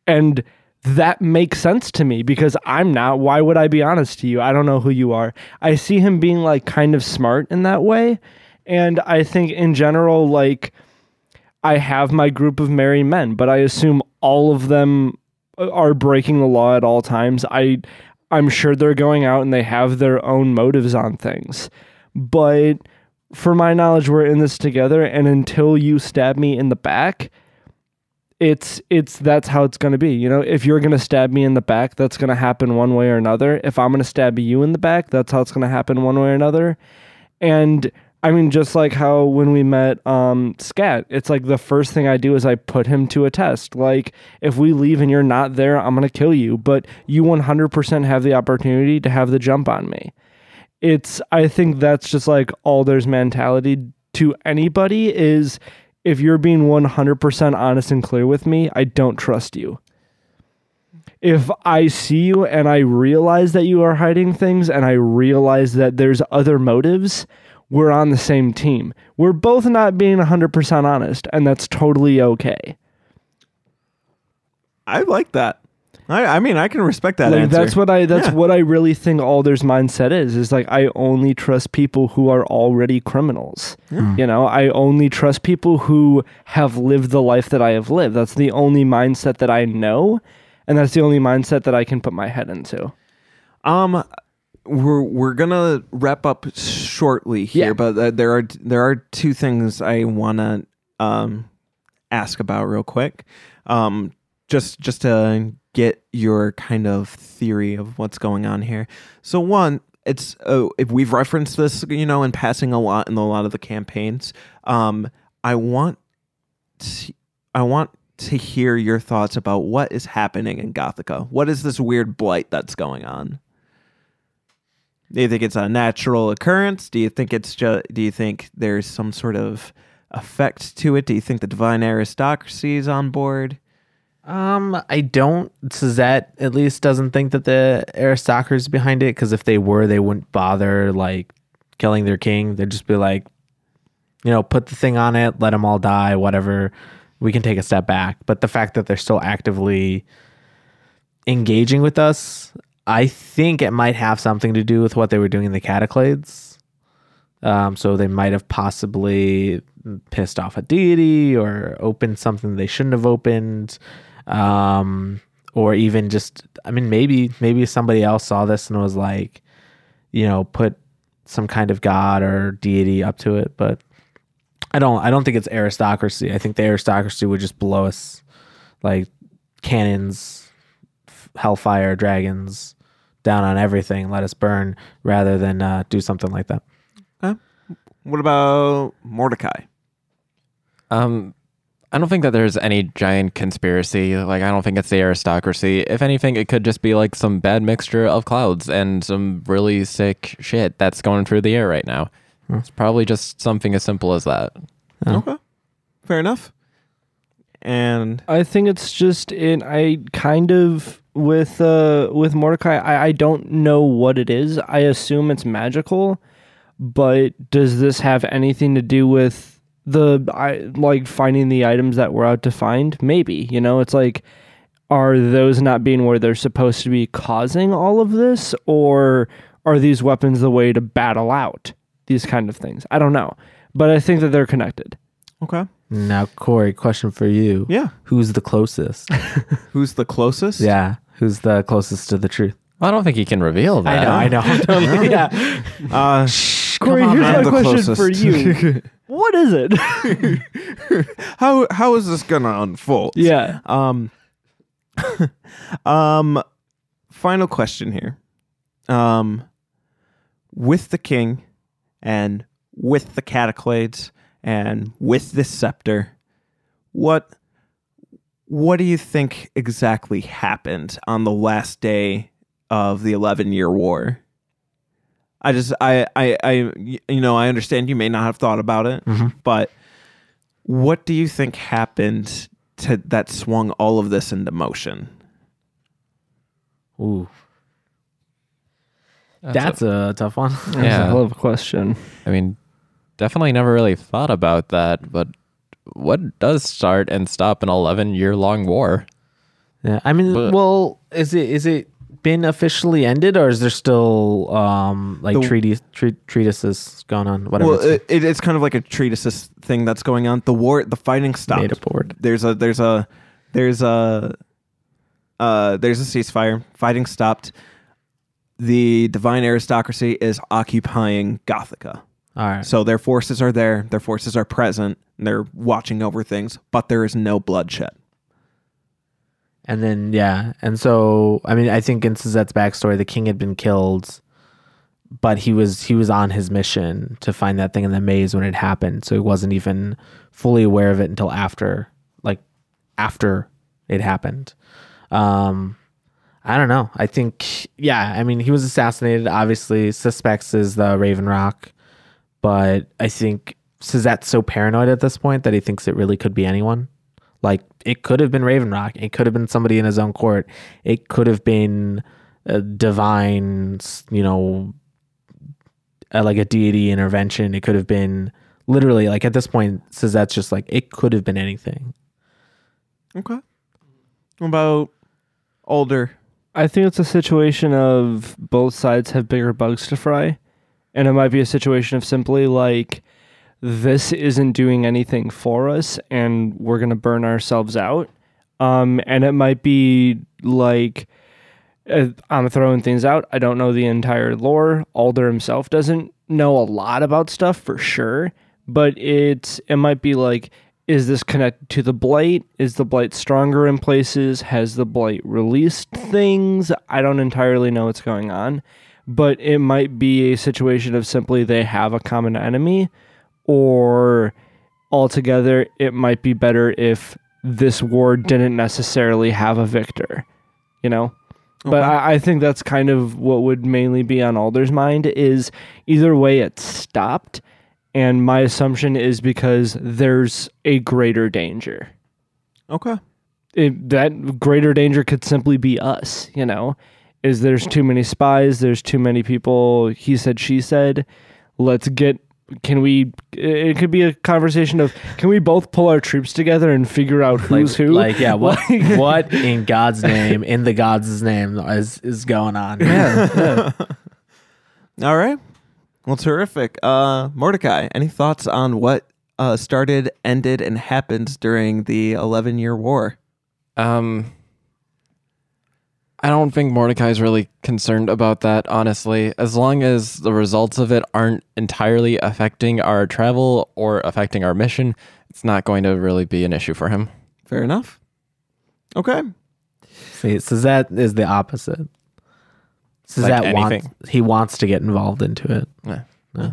Speaker 4: And that makes sense to me because I'm not. Why would I be honest to you? I don't know who you are. I see him being like kind of smart in that way. And I think in general, like, I have my group of married men, but I assume all of them are breaking the law at all times. I I'm sure they're going out and they have their own motives on things. But for my knowledge, we're in this together and until you stab me in the back, it's it's that's how it's gonna be. You know, if you're gonna stab me in the back, that's gonna happen one way or another. If I'm gonna stab you in the back, that's how it's gonna happen one way or another. And I mean, just like how when we met um, Scat, it's like the first thing I do is I put him to a test. Like, if we leave and you're not there, I'm going to kill you. But you 100% have the opportunity to have the jump on me. It's, I think that's just like Alder's mentality to anybody is if you're being 100% honest and clear with me, I don't trust you. If I see you and I realize that you are hiding things and I realize that there's other motives, we're on the same team. We're both not being 100% honest, and that's totally okay.
Speaker 1: I like that. I, I mean, I can respect that
Speaker 4: like
Speaker 1: answer.
Speaker 4: that's what I that's
Speaker 1: Yeah.
Speaker 4: what I really think Alder's mindset is. Is like I only trust people who are already criminals. You know, I only trust people who have lived the life that I have lived. That's the only mindset that I know, and that's the only mindset that I can put my head into.
Speaker 1: Um, we're we're gonna wrap up shortly here,
Speaker 4: Yeah.
Speaker 1: but uh, there are there are two things I wanna um ask about real quick. Um, just just to get your kind of theory of what's going on here. So one, it's uh, if we've referenced this, you know, in passing a lot in a lot of the campaigns. Um, I want to, I want to hear your thoughts about what is happening in Gothica. What is this weird blight that's going on? Do you think it's a natural occurrence? Do you think it's just? Do you think there's some sort of effect to it? Do you think the divine aristocracy is on board?
Speaker 2: Um, I don't. Suzette at least doesn't think that the aristocracy is behind it because if they were, they wouldn't bother like killing their king. They'd just be like, you know, put the thing on it, let them all die, whatever. We can take a step back. But the fact that they're still actively engaging with us. I think it might have something to do with what they were doing in the Cataclades. Um, so they might have possibly pissed off a deity or opened something they shouldn't have opened. Um, or even just, I mean, maybe maybe somebody else saw this and was like, you know, put some kind of god or deity up to it. But I don't, I don't think it's aristocracy. I think the aristocracy would just blow us like cannons, hellfire, dragons down on everything, let us burn, rather than uh, do something like that.
Speaker 1: What about Mordecai?
Speaker 3: Um, I don't think that there's any giant conspiracy. Like, I don't think it's the aristocracy. If anything, it could just be like some bad mixture of clouds and some really sick shit that's going through the air right now. It's probably just something as simple as that.
Speaker 2: Oh.
Speaker 1: Okay, fair enough. And
Speaker 4: I think it's just in I kind of with uh with Mordecai I, I don't know what it is. I assume it's magical, but does this have anything to do with the I like finding the items that we're out to find? Maybe. You know, it's like are those not being where they're supposed to be causing all of this or are these weapons the way to battle out these kind of things? I don't know. But I think that they're connected.
Speaker 1: okay,
Speaker 2: Now, Corey, question for you.
Speaker 1: yeah.
Speaker 2: Who's the closest?
Speaker 1: Who's the closest?
Speaker 2: yeah. Who's the closest to the truth?
Speaker 3: I don't think he can reveal that.
Speaker 2: I know, I know. Totally. yeah.
Speaker 1: Uh,
Speaker 4: Corey,
Speaker 1: on,
Speaker 4: here's
Speaker 1: man.
Speaker 4: my
Speaker 1: The
Speaker 4: question for you. what is it?
Speaker 1: how how is this gonna unfold?
Speaker 4: yeah.
Speaker 1: Um. um. Final question here. Um. With the king, and with the cataclades, and with this scepter, what what do you think exactly happened on the last day of the eleven year war? I just I I I you know I understand you may not have thought about it, mm-hmm. but what do you think happened to that swung all of this into motion?
Speaker 2: Ooh. That's a tough one.
Speaker 4: That's a
Speaker 3: Yeah.
Speaker 4: hell of a question.
Speaker 3: I mean, definitely never really thought about that, but what does start and stop an 11 year long war?
Speaker 2: Yeah, I mean,
Speaker 3: But-
Speaker 2: well, is it is it been officially ended, or is there still um like
Speaker 1: The-
Speaker 2: treaties tre- treatises going on? Whatever.
Speaker 1: Well,
Speaker 2: it's
Speaker 1: it, it, it's kind of like a treatises thing that's going on. The war, the fighting stopped.
Speaker 2: made up word.
Speaker 1: There's a there's a there's a uh there's a ceasefire. Fighting stopped. The divine aristocracy is occupying Gothica.
Speaker 2: All right.
Speaker 1: So their forces are there. Their forces are present. And they're watching over things, but there is no bloodshed.
Speaker 2: And then yeah, and so I mean, I think in Suzette's backstory, the king had been killed, but he was he was on his mission to find that thing in the maze when it happened. So he wasn't even fully aware of it until after, like after it happened. Um, I don't know. I think yeah. I mean, he was assassinated. Obviously, suspects is the Raven Rock, but I think Suzette's so paranoid at this point that he thinks it really could be anyone. Like it could have been Raven Rock. It could have been somebody in his own court. It could have been a divine, you know, uh, like a deity intervention. It could have been literally like at this point, Suzette's just like it could have been anything.
Speaker 1: Okay. What about Alder?
Speaker 4: I think it's a situation of both sides have bigger bugs to fry. And it might be a situation of simply like, this isn't doing anything for us and we're going to burn ourselves out. Um, and it might be like, uh, I'm throwing things out. I don't know the entire lore. Alder himself doesn't know a lot about stuff for sure, but it's it might be like is this connected to the blight? Is the blight stronger in places? Has the blight released things? I don't entirely know what's going on, but it might be a situation of simply they have a common enemy or altogether it might be better if this war didn't necessarily have a victor, you know? But I, I think that's kind of what would mainly be on Alder's mind is either way it stopped. And my assumption is because there's a greater danger.
Speaker 1: Okay.
Speaker 4: It, that greater danger could simply be us, you know? Is there's too many spies, there's too many people, he said, she said. Let's get can we? It could be a conversation of can we both pull our troops together and figure out
Speaker 2: like,
Speaker 4: who's who?
Speaker 2: like yeah, what what in God's name, in the God's name is is going on?
Speaker 4: yeah, yeah.
Speaker 1: All right. Well, terrific. Uh, Mordecai, any thoughts on what uh, started, ended, and happened during the 11 year war?
Speaker 3: Um, I don't think Mordecai's really concerned about that, honestly. As long as the results of it aren't entirely affecting our travel or affecting our mission, it's not going to really be an issue for him.
Speaker 1: Fair enough. Okay.
Speaker 2: See, so that is the opposite. So
Speaker 3: Like
Speaker 2: that wants, he wants to get involved into it.
Speaker 3: Yeah.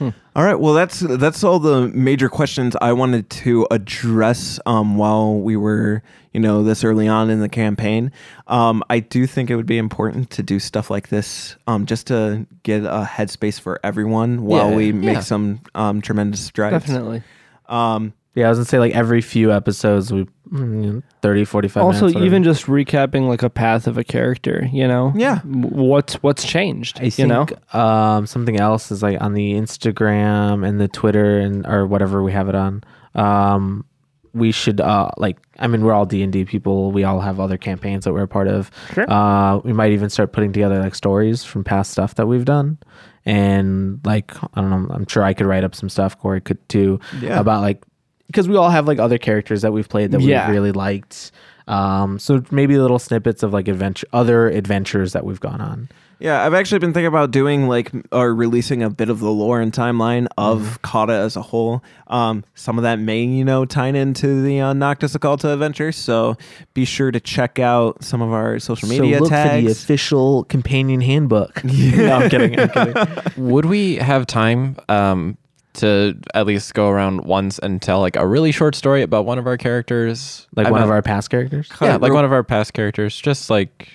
Speaker 2: Yeah.
Speaker 1: All right. Well, that's that's all the major questions I wanted to address um, while we were, you know, this early on in the campaign. Um, I do think it would be important to do stuff like this um, just to get a headspace for everyone while
Speaker 2: Yeah.
Speaker 1: we make
Speaker 3: Yeah.
Speaker 1: some um, tremendous strides.
Speaker 4: definitely.
Speaker 1: Um,
Speaker 2: Yeah, I was gonna say like every few episodes, we mm, 30, 45
Speaker 4: Also,
Speaker 2: minutes.
Speaker 4: even just recapping like a path of a character, you know,
Speaker 1: Yeah.
Speaker 4: What's what's changed,
Speaker 2: I
Speaker 4: you
Speaker 2: think
Speaker 4: know,
Speaker 2: um, something else is like on the Instagram and the Twitter and or whatever we have it on. Um, we should uh, like I mean we're all D and D people. We all have other campaigns that we're a part of.
Speaker 4: Sure.
Speaker 2: Uh, we might even start putting together like stories from past stuff that we've done. And like I don't know, I'm sure I could write up some stuff. Corey could too
Speaker 1: Yeah.
Speaker 2: about like because we all have like other characters that we've played that
Speaker 4: Yeah.
Speaker 2: we really liked. Um, so maybe little snippets of like adventure, other adventures that we've gone on.
Speaker 1: Yeah, I've actually been thinking about doing like or releasing a bit of the lore and timeline of Kata as a whole. Um, some of that may, you know, tie into the uh, Noctis Occulta adventure. So be sure to check out some of our social media
Speaker 2: so look for the
Speaker 1: tags.
Speaker 2: official companion handbook. no, I'm kidding. I'm kidding.
Speaker 3: Would we have time um, to at least go around once and tell like a really short story about one of our characters?
Speaker 2: Like
Speaker 3: I'm
Speaker 2: one of our past characters.
Speaker 3: yeah, like
Speaker 1: real-
Speaker 3: one of our past characters. Just like,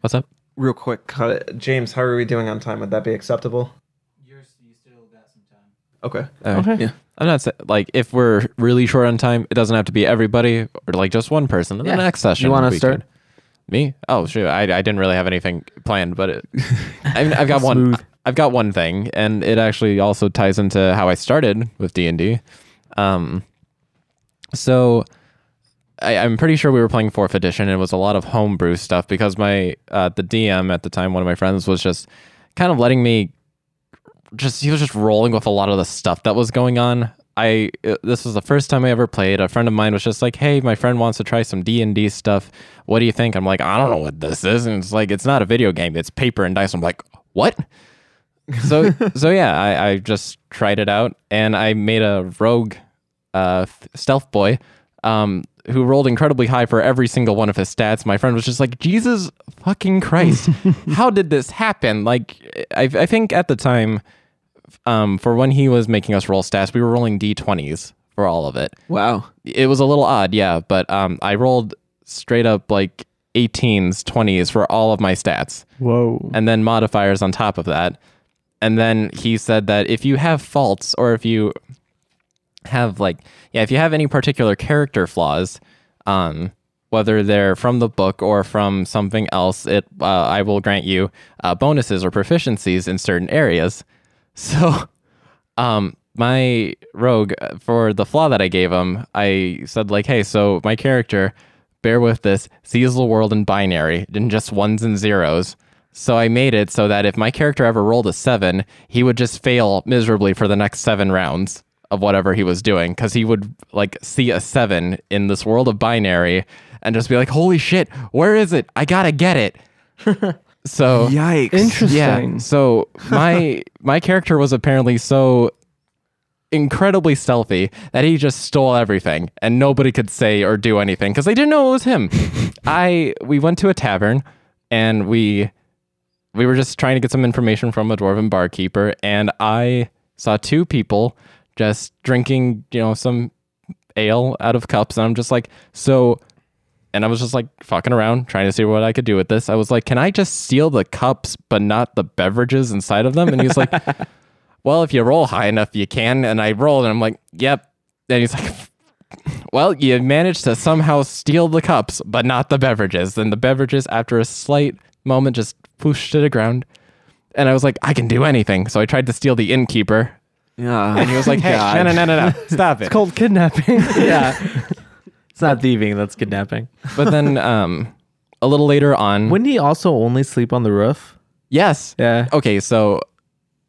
Speaker 3: what's up?
Speaker 1: Real quick, cut James, how are we doing on time? Would that be acceptable? You're, you still got some time. Okay.
Speaker 3: Uh,
Speaker 4: Okay.
Speaker 1: Yeah.
Speaker 3: I'm not saying like if we're really short on time, it doesn't have to be everybody or like just one person. In
Speaker 2: Yeah.
Speaker 3: the next session,
Speaker 2: You wanna start?
Speaker 3: could- Me? Oh, sure. I, I didn't really have anything planned, but it, I mean, I've got one. I've got one thing, and it actually also ties into how I started with D and D. Um, so I, I'm pretty sure we were playing fourth edition. And it was a lot of homebrew stuff because my uh, the DM at the time, one of my friends, was just kind of letting me just he was just rolling with a lot of the stuff that was going on. I uh, this was the first time I ever played. A friend of mine was just like, "Hey, my friend wants to try some D and D stuff. What do you think?" I'm like, "I don't know what this is." And it's like, "It's not a video game. It's paper and dice." I'm like, "What?" So so yeah, I, I just tried it out and I made a rogue uh, stealth boy um, who rolled incredibly high for every single one of his stats. My friend was just like, Jesus fucking Christ, how did this happen? Like, I, I think at the time, um, for when he was making us roll stats, we were rolling d20s for all of it.
Speaker 1: Wow.
Speaker 3: It was a little odd, yeah, but um, I rolled straight up like 18s, 20s for all of my stats
Speaker 4: Whoa.
Speaker 3: and then modifiers on top of that. And then he said that if you have faults or if you have like yeah, if you have any particular character flaws, um, whether they're from the book or from something else, it uh, I will grant you uh, bonuses or proficiencies in certain areas. So, um, my rogue uh, for the flaw that I gave him, I said like, hey, so my character, bear with this, sees the world in binary, in just ones and zeros. So I made it so that if my character ever rolled a seven, he would just fail miserably for the next seven rounds of whatever he was doing because he would like see a seven in this world of binary and just be like, "Holy shit, where is it? I gotta get it." so
Speaker 1: Yikes.
Speaker 4: Interesting.
Speaker 3: yeah. So my my character was apparently so incredibly stealthy that he just stole everything and nobody could say or do anything because they didn't know it was him. I we went to a tavern and we we were just trying to get some information from a dwarven barkeeper and I saw two people just drinking, you know, some ale out of cups and I'm just like, so and I was just like fucking around trying to see what I could do with this. I was like, "Can I just steal the cups but not the beverages inside of them?" And he's like, "Well, if you roll high enough, you can." And I rolled, and I'm like, "Yep." And he's like, "Well, you managed to somehow steal the cups but not the beverages." And the beverages, after a slight moment, just pushed to the ground. And I was like, "I can do anything." So I tried to steal the innkeeper,
Speaker 1: Yeah.
Speaker 3: And he was like, "Hey, no, no, no, no, no, stop it."
Speaker 4: It's called kidnapping.
Speaker 2: yeah. It's not thieving, that's kidnapping.
Speaker 3: But then, um, a little later on,
Speaker 2: Wouldn't he also only sleep on the roof?
Speaker 3: yes,
Speaker 2: Yeah.
Speaker 3: okay, so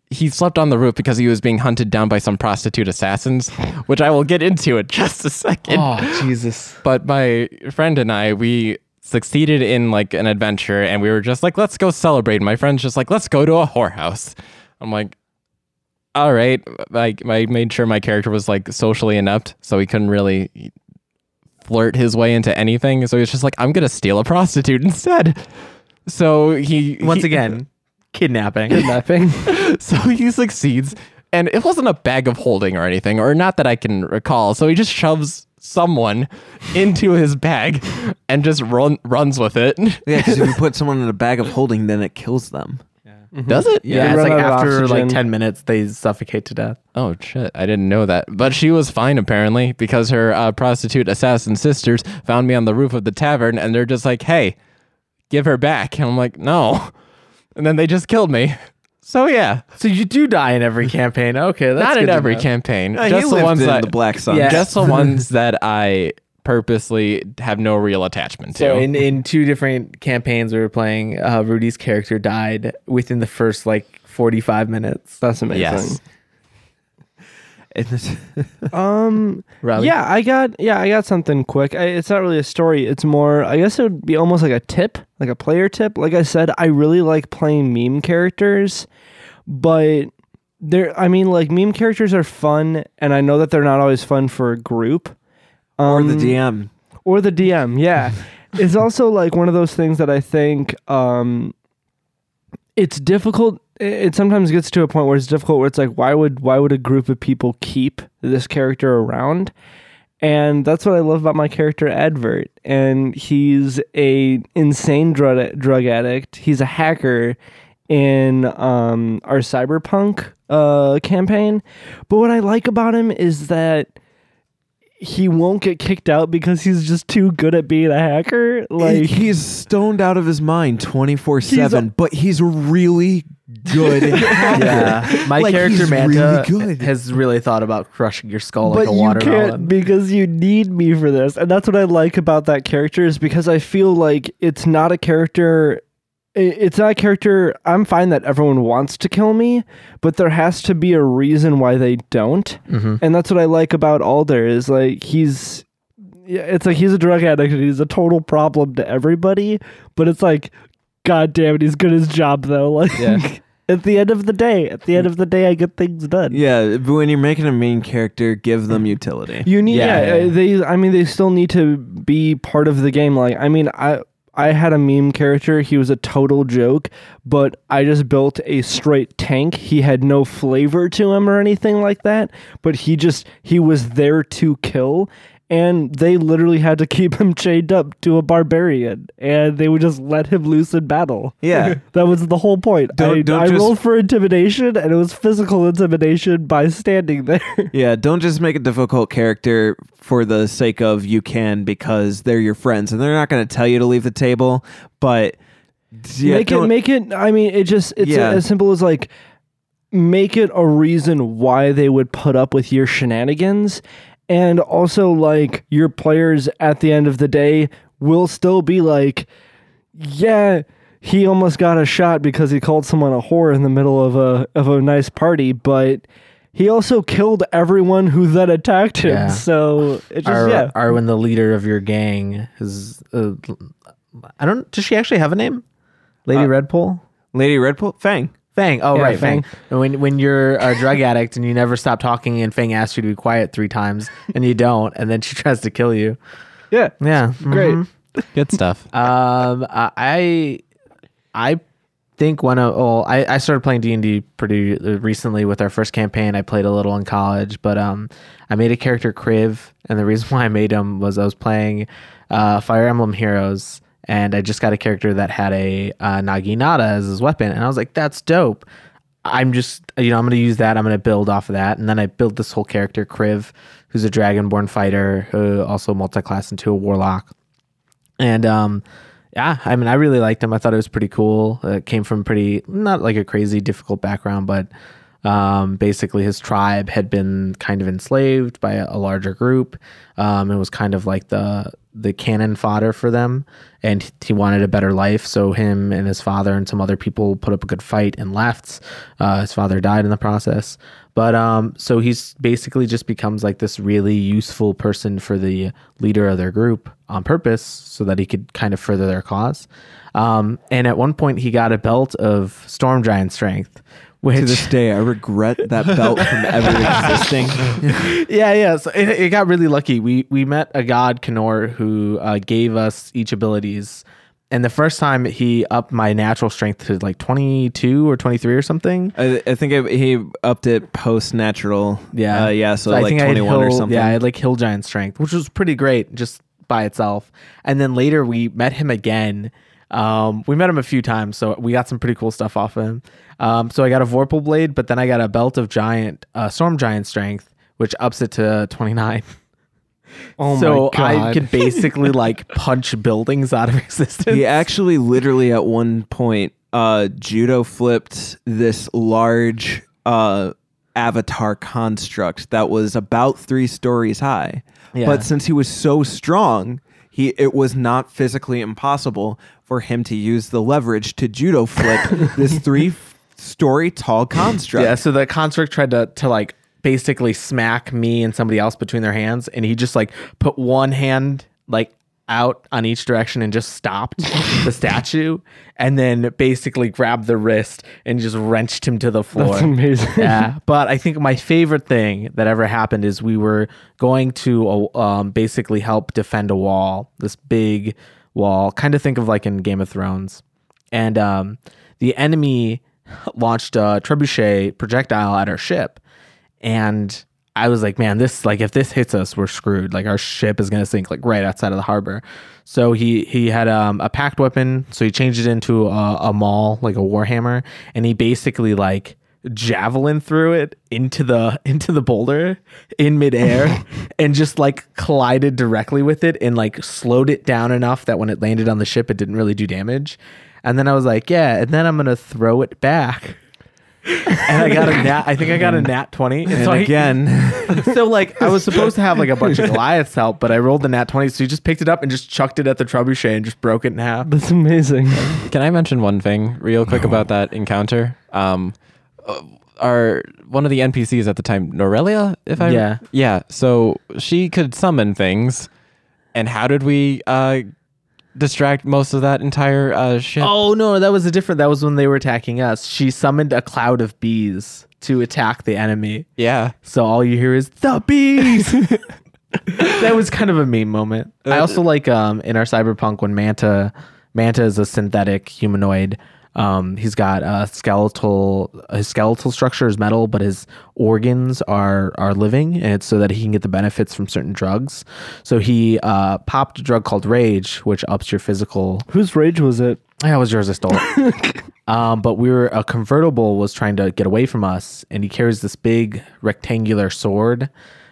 Speaker 3: he slept on the roof because he was being hunted down by some prostitute assassins, which I will get into in just a second.
Speaker 2: Oh, Jesus.
Speaker 3: But my friend and I, we succeeded in like an adventure and we were just like, let's go celebrate. And my friend's just like, let's go to a whorehouse. I'm like, all right. I, I made sure my character was like socially inept, so he couldn't really flirt his way into anything. So he was just like, I'm going to steal a prostitute instead. So he
Speaker 2: Once
Speaker 3: he-
Speaker 2: again, kidnapping.
Speaker 4: kidnapping.
Speaker 3: so he succeeds, and it wasn't a bag of holding or anything, or not that I can recall. So he just shoves someone into his bag and just run, runs with it.
Speaker 1: Yeah, because if you put someone in a bag of holding, then it kills them.
Speaker 3: Does it?
Speaker 2: Yeah,
Speaker 4: They
Speaker 2: it's like
Speaker 4: out of
Speaker 2: after like 10 minutes, they suffocate to death.
Speaker 3: Oh shit! I didn't know that. But she was fine apparently because her uh, prostitute assassin sisters found me on the roof of the tavern, and they're just like, "Hey, give her back." And I'm like, "No," and then they just killed me. So yeah,
Speaker 2: So you do die in every campaign. Okay, that's
Speaker 3: not
Speaker 2: good
Speaker 3: in
Speaker 2: to
Speaker 3: every
Speaker 2: know.
Speaker 3: campaign.
Speaker 1: Uh, he
Speaker 3: just the
Speaker 1: lived
Speaker 3: ones
Speaker 1: in
Speaker 3: that
Speaker 1: the Black Sun.
Speaker 2: Yeah.
Speaker 3: just the ones that I purposely have no real attachment to.
Speaker 2: So in, in two different campaigns we were playing, uh, Rudy's character died within the first like 45 minutes.
Speaker 4: That's amazing.
Speaker 3: yes.
Speaker 4: Um.
Speaker 2: Riley?
Speaker 4: Yeah, I got yeah, I got something quick. I, it's not really a story. It's more. I guess it would be almost like a tip, like a player tip. Like I said, I really like playing meme characters, but they're. I mean, like meme characters are fun, and I know that they're not always fun for a group.
Speaker 1: or the
Speaker 4: Um,
Speaker 1: DM.
Speaker 4: or the DM. Yeah, it's also like one of those things that I think um, it's difficult. It sometimes gets to a point where it's difficult. Where it's like, why would why would a group of people keep this character around? And that's what I love about my character Advert. And he's a insane drug drug addict. He's a hacker in um, our cyberpunk uh, campaign. But what I like about him is that he won't get kicked out because he's just too good at being a hacker. Like
Speaker 1: he's stoned out of his mind 24/7, but he's really good.
Speaker 2: Yeah, my
Speaker 1: Like,
Speaker 2: character
Speaker 1: he's
Speaker 2: Manta
Speaker 1: really good.
Speaker 2: has really thought about crushing your skull like
Speaker 4: but
Speaker 2: a
Speaker 4: you
Speaker 2: watermelon.
Speaker 4: can't because you need me for this, and that's what I like about that character is because I feel like it's not a character. It's not a character. I'm fine that everyone wants to kill me, but there has to be a reason why they don't,
Speaker 2: Mhm.
Speaker 4: and that's what I like about Alder is like he's. It's like he's a drug addict and he's a total problem to everybody, but it's like, god damn it, he's good at his job though. Like
Speaker 2: Yeah.
Speaker 4: at the end of the day, at the end of the day, I get things done.
Speaker 1: Yeah, but when you're making a main character, give them utility.
Speaker 4: You need,
Speaker 2: Yeah,
Speaker 4: yeah,
Speaker 2: yeah.
Speaker 4: they. I mean, they still need to be part of the game. Like, I mean, I I had a meme character. He was a total joke, but I just built a straight tank. He had no flavor to him or anything like that. But he just he was there to kill. And they literally had to keep him chained up to a barbarian, and they would just let him loose in battle.
Speaker 1: Yeah.
Speaker 4: that was the whole point.
Speaker 1: Don't-
Speaker 4: I,
Speaker 1: don't
Speaker 4: I
Speaker 1: just-
Speaker 4: rolled for intimidation, and it was physical intimidation by standing there.
Speaker 1: Yeah, don't just make a difficult character for the sake of you can because they're your friends and they're not going to tell you to leave the table, but yeah,
Speaker 4: make it
Speaker 1: don't-
Speaker 4: make it i mean it just it's
Speaker 1: Yeah.
Speaker 4: as simple as like make it a reason why they would put up with your shenanigans and also like your players at the end of the day will still be like yeah he almost got a shot because he called someone a whore in the middle of a of a nice party but he also killed everyone who then attacked him
Speaker 2: Yeah.
Speaker 4: so it just
Speaker 2: Ar-
Speaker 4: yeah
Speaker 2: Arwen, the leader of your gang, is. Uh, I don't. Does she actually have a name? Lady
Speaker 1: Uh,
Speaker 2: Redpool.
Speaker 1: Lady Redpool, Fang.
Speaker 2: Fang. Oh,
Speaker 4: Yeah,
Speaker 2: right,
Speaker 4: Fang.
Speaker 2: Fang. When when you're a drug addict and you never stop talking, and Fang asks you to be quiet three times, and you don't, and then she tries to kill you.
Speaker 4: yeah
Speaker 2: Yeah,
Speaker 4: great
Speaker 2: mhm.
Speaker 3: Good stuff.
Speaker 2: Um, I I think one of well, I, I started playing D and D pretty recently with our first campaign. I played a little in college, but um, I made a character Kriv, and the reason why I made him was I was playing uh, Fire Emblem Heroes, and I just got a character that had a uh, Naginata as his weapon, and I was like, that's dope. I'm just, you know, I'm going to use that. I'm going to build off of that. And then I built this whole character, Kriv, who's a Dragonborn fighter, who also multi-class into a warlock. And um, yeah, I mean, I really liked him. I thought it was pretty cool. It came from pretty not like a crazy difficult background, but Um, basically, his tribe had been kind of enslaved by a, a larger group. Um, it was kind of like the the cannon fodder for them, and he wanted a better life. So him and his father and some other people put up a good fight and left. Uh, his father died in the process, but um, so he's basically just becomes like this really useful person for the leader of their group on purpose, so that he could kind of further their cause. Um, and at one point, he got a belt of storm giant strength. Which,
Speaker 1: To this day, I regret that belt from ever existing.
Speaker 2: yeah, yeah. So it, it got really lucky. We we met a god Kenor who uh, gave us each abilities, and the first time he upped my natural strength to like twenty two or twenty three or something.
Speaker 1: I, I think it, he upped it post natural.
Speaker 2: Yeah,
Speaker 1: uh, yeah. So,
Speaker 2: I
Speaker 1: like
Speaker 2: think I had
Speaker 1: twenty one or something.
Speaker 2: Yeah, I had like hill giant strength, which was pretty great just by itself. And then later we met him again. Um, we met him a few times, so we got some pretty cool stuff off of him. Um, so I got a Vorpal blade, but then I got a belt of giant, uh, storm giant strength, which ups it to twenty nine.
Speaker 4: Oh
Speaker 2: so
Speaker 4: my god!
Speaker 2: I could basically like punch buildings out of existence.
Speaker 1: He actually literally at one point uh judo flipped this large uh avatar construct that was about 3 stories high.
Speaker 2: Yeah.
Speaker 1: But since he was so strong, he it was not physically impossible for him to use the leverage to judo flip this 3 story tall construct.
Speaker 2: Yeah, so the construct tried to to like basically smack me and somebody else between their hands, and he just like put one hand like out on each direction and just stopped the statue, and then basically grabbed the wrist and just wrenched him to the floor.
Speaker 4: That's amazing.
Speaker 2: yeah, but I think my favorite thing that ever happened is we were going to uh, um, basically help defend a wall, this big wall, kind of think of like in Game of Thrones, and um, the enemy launched a trebuchet projectile at our ship, and I was like, man, this like if this hits us, we're screwed. Like our ship is gonna sink like right outside of the harbor. So he he had um, a packed weapon, so he changed it into a, a maul, like a warhammer, and he basically like javelin through it into the into the boulder in midair and just like collided directly with it and like slowed it down enough that when it landed on the ship it didn't really do damage. And then I was like, yeah, and then I'm gonna throw it back. and I got a nat. I think I got a nat twenty. And,
Speaker 1: And
Speaker 2: so I-
Speaker 1: again,
Speaker 2: so like I was supposed to have like a bunch of Goliaths help, but I rolled the nat twenty. So he just picked it up and just chucked it at the trebuchet and just broke it in half.
Speaker 4: That's amazing.
Speaker 3: Can I mention one thing real quick about that encounter? Um, our one of the NPCs at the time, Norelia, if I
Speaker 2: Yeah.
Speaker 3: yeah. So she could summon things, and how did we uh distract most of that entire uh ship?
Speaker 2: Oh no, that was a different. That was when they were attacking us. She summoned a cloud of bees to attack the enemy.
Speaker 3: Yeah,
Speaker 2: So all you hear is the bees. that was kind of a meme moment. I also like um in our cyberpunk when Manta Manta is a synthetic humanoid. Um, he's got a skeletal. His skeletal structure is metal, but his organs are are living, and it's so that he can get the benefits from certain drugs. So he uh, popped a drug called Rage, which ups your physical
Speaker 4: Whose rage was it?
Speaker 2: yeah, it was yours. I stole it. um, but we were a convertible was trying to get away from us, and he carries this big rectangular sword.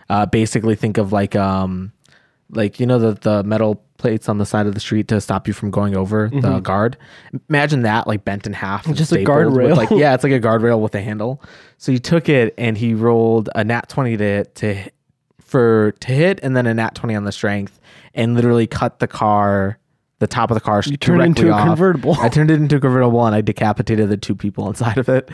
Speaker 2: Uh, basically, think of like um, like you know the the metal plates on the side of the street to stop you from going over the mm-hmm. guard. Imagine that like bent in half,
Speaker 4: Just a guardrail.
Speaker 2: Like yeah, it's like a guardrail with a handle. So he took it and he rolled a nat twenty to to for to hit, and then a nat twenty on the strength, and literally cut the car. The top of the car
Speaker 4: You turned
Speaker 2: directly
Speaker 4: into a
Speaker 2: off.
Speaker 4: convertible.
Speaker 2: I turned it into a convertible and I decapitated the two people inside of it.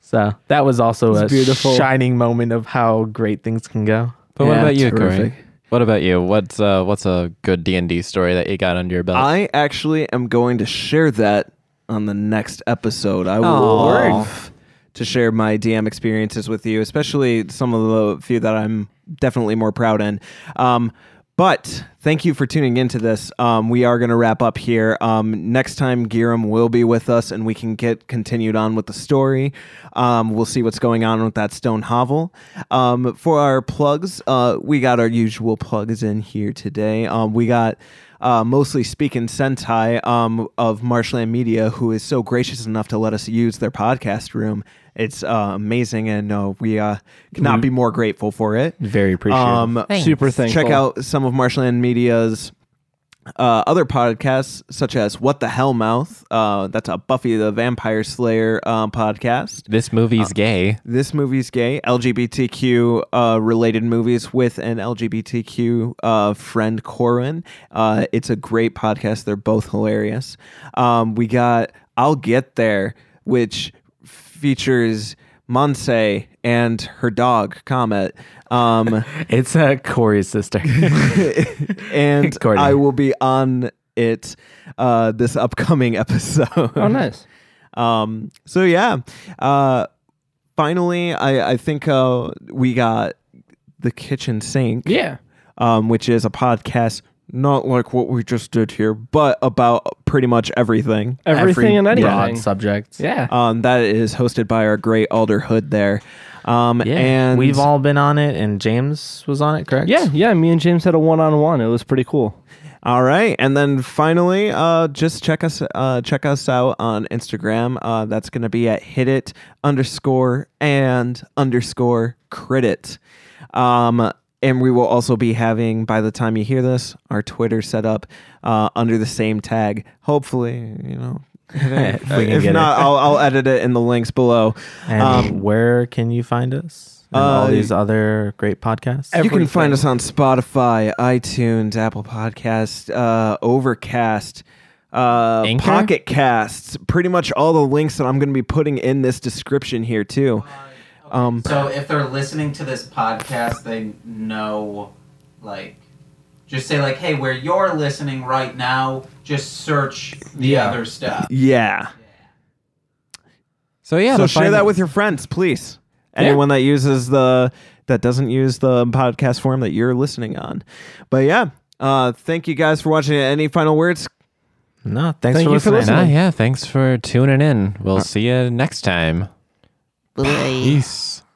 Speaker 2: So that was also a
Speaker 4: beautiful.
Speaker 2: shining moment of how great things can go.
Speaker 3: but what about you,
Speaker 1: terrific.
Speaker 3: Corey? What about you? What's uh what's a good D and D story that you got under your belt?
Speaker 1: I actually am going to share that on the next episode. I
Speaker 3: Aw.
Speaker 1: love to share my DM experiences with you, especially some of the few that I'm definitely more proud in. Um, but thank you for tuning into this. Um, we are going to wrap up here. Um, next time, Giram will be with us, and we can get continued on with the story. Um, we'll see what's going on with that stone hovel. Um, for our plugs, uh, we got our usual plugs in here today. Um, we got uh, mostly speaking Sentai um, of Marshland Media, who is so gracious enough to let us use their podcast room. It's uh, amazing, and uh, we uh, cannot be more grateful for it.
Speaker 2: Very appreciative.
Speaker 1: Um,
Speaker 4: Super thankful.
Speaker 1: check out some of Marshland Media's uh, other podcasts such as What the Hell Mouth. Uh, that's a Buffy the Vampire Slayer uh, podcast.
Speaker 3: This movie's gay.
Speaker 1: This movie's gay. LGBTQ uh, related movies with an LGBTQ uh, friend, Corin. Uh, it's a great podcast. They're both hilarious. Um, we got I'll Get There, which features Monse and her dog, Comet. Um,
Speaker 2: It's uh, Corey's sister.
Speaker 1: and
Speaker 2: Courtney.
Speaker 1: I will be on it uh, this upcoming episode.
Speaker 4: Oh, nice.
Speaker 1: Um, so yeah, uh, finally, I, I think uh, we got the kitchen sink,
Speaker 4: Yeah.
Speaker 1: um, which is a podcast not like what we just did here, but about pretty much everything.
Speaker 4: Everything and
Speaker 2: Every broad
Speaker 4: anything.
Speaker 2: subject.
Speaker 4: Yeah.
Speaker 1: Um, that is hosted by our great Alder Hood there. Um,
Speaker 2: Yeah,
Speaker 1: and
Speaker 2: we've all been on it, and James was on it, correct?
Speaker 4: yeah. Yeah. Me and James had a one on one. It was pretty cool.
Speaker 1: All right, and then finally, uh, just check us uh, check us out on Instagram. Uh, that's going to be at hit it underscore and underscore credit. Um, and we will also be having by the time you hear this, our Twitter set up uh, under the same tag. Hopefully, you know.
Speaker 2: If
Speaker 1: if not. I'll, I'll edit it in the links below.
Speaker 2: And
Speaker 1: Um,
Speaker 2: where can you find us? And all
Speaker 1: uh,
Speaker 2: these other great podcasts.
Speaker 1: You can find us on Spotify, iTunes, Apple Podcast, uh, Overcast, uh, Pocket Casts. Pretty much all the links that I'm going to be putting in this description here too. Um,
Speaker 5: So if they're listening to this podcast, they know, like, just say like, "Hey, where you're listening right now, just search the
Speaker 4: Yeah.
Speaker 5: other stuff."
Speaker 1: yeah.
Speaker 3: So yeah,
Speaker 1: so share
Speaker 3: find-
Speaker 1: that with your friends, please.
Speaker 3: Yeah.
Speaker 1: Anyone that uses the that doesn't use the podcast form that you're listening on. But yeah, uh, thank you guys for watching. Any final words?
Speaker 2: No, thanks
Speaker 4: Thank
Speaker 2: for
Speaker 4: you for
Speaker 2: listening.
Speaker 3: Nah, yeah, thanks for tuning in. We'll see you next time. Isso.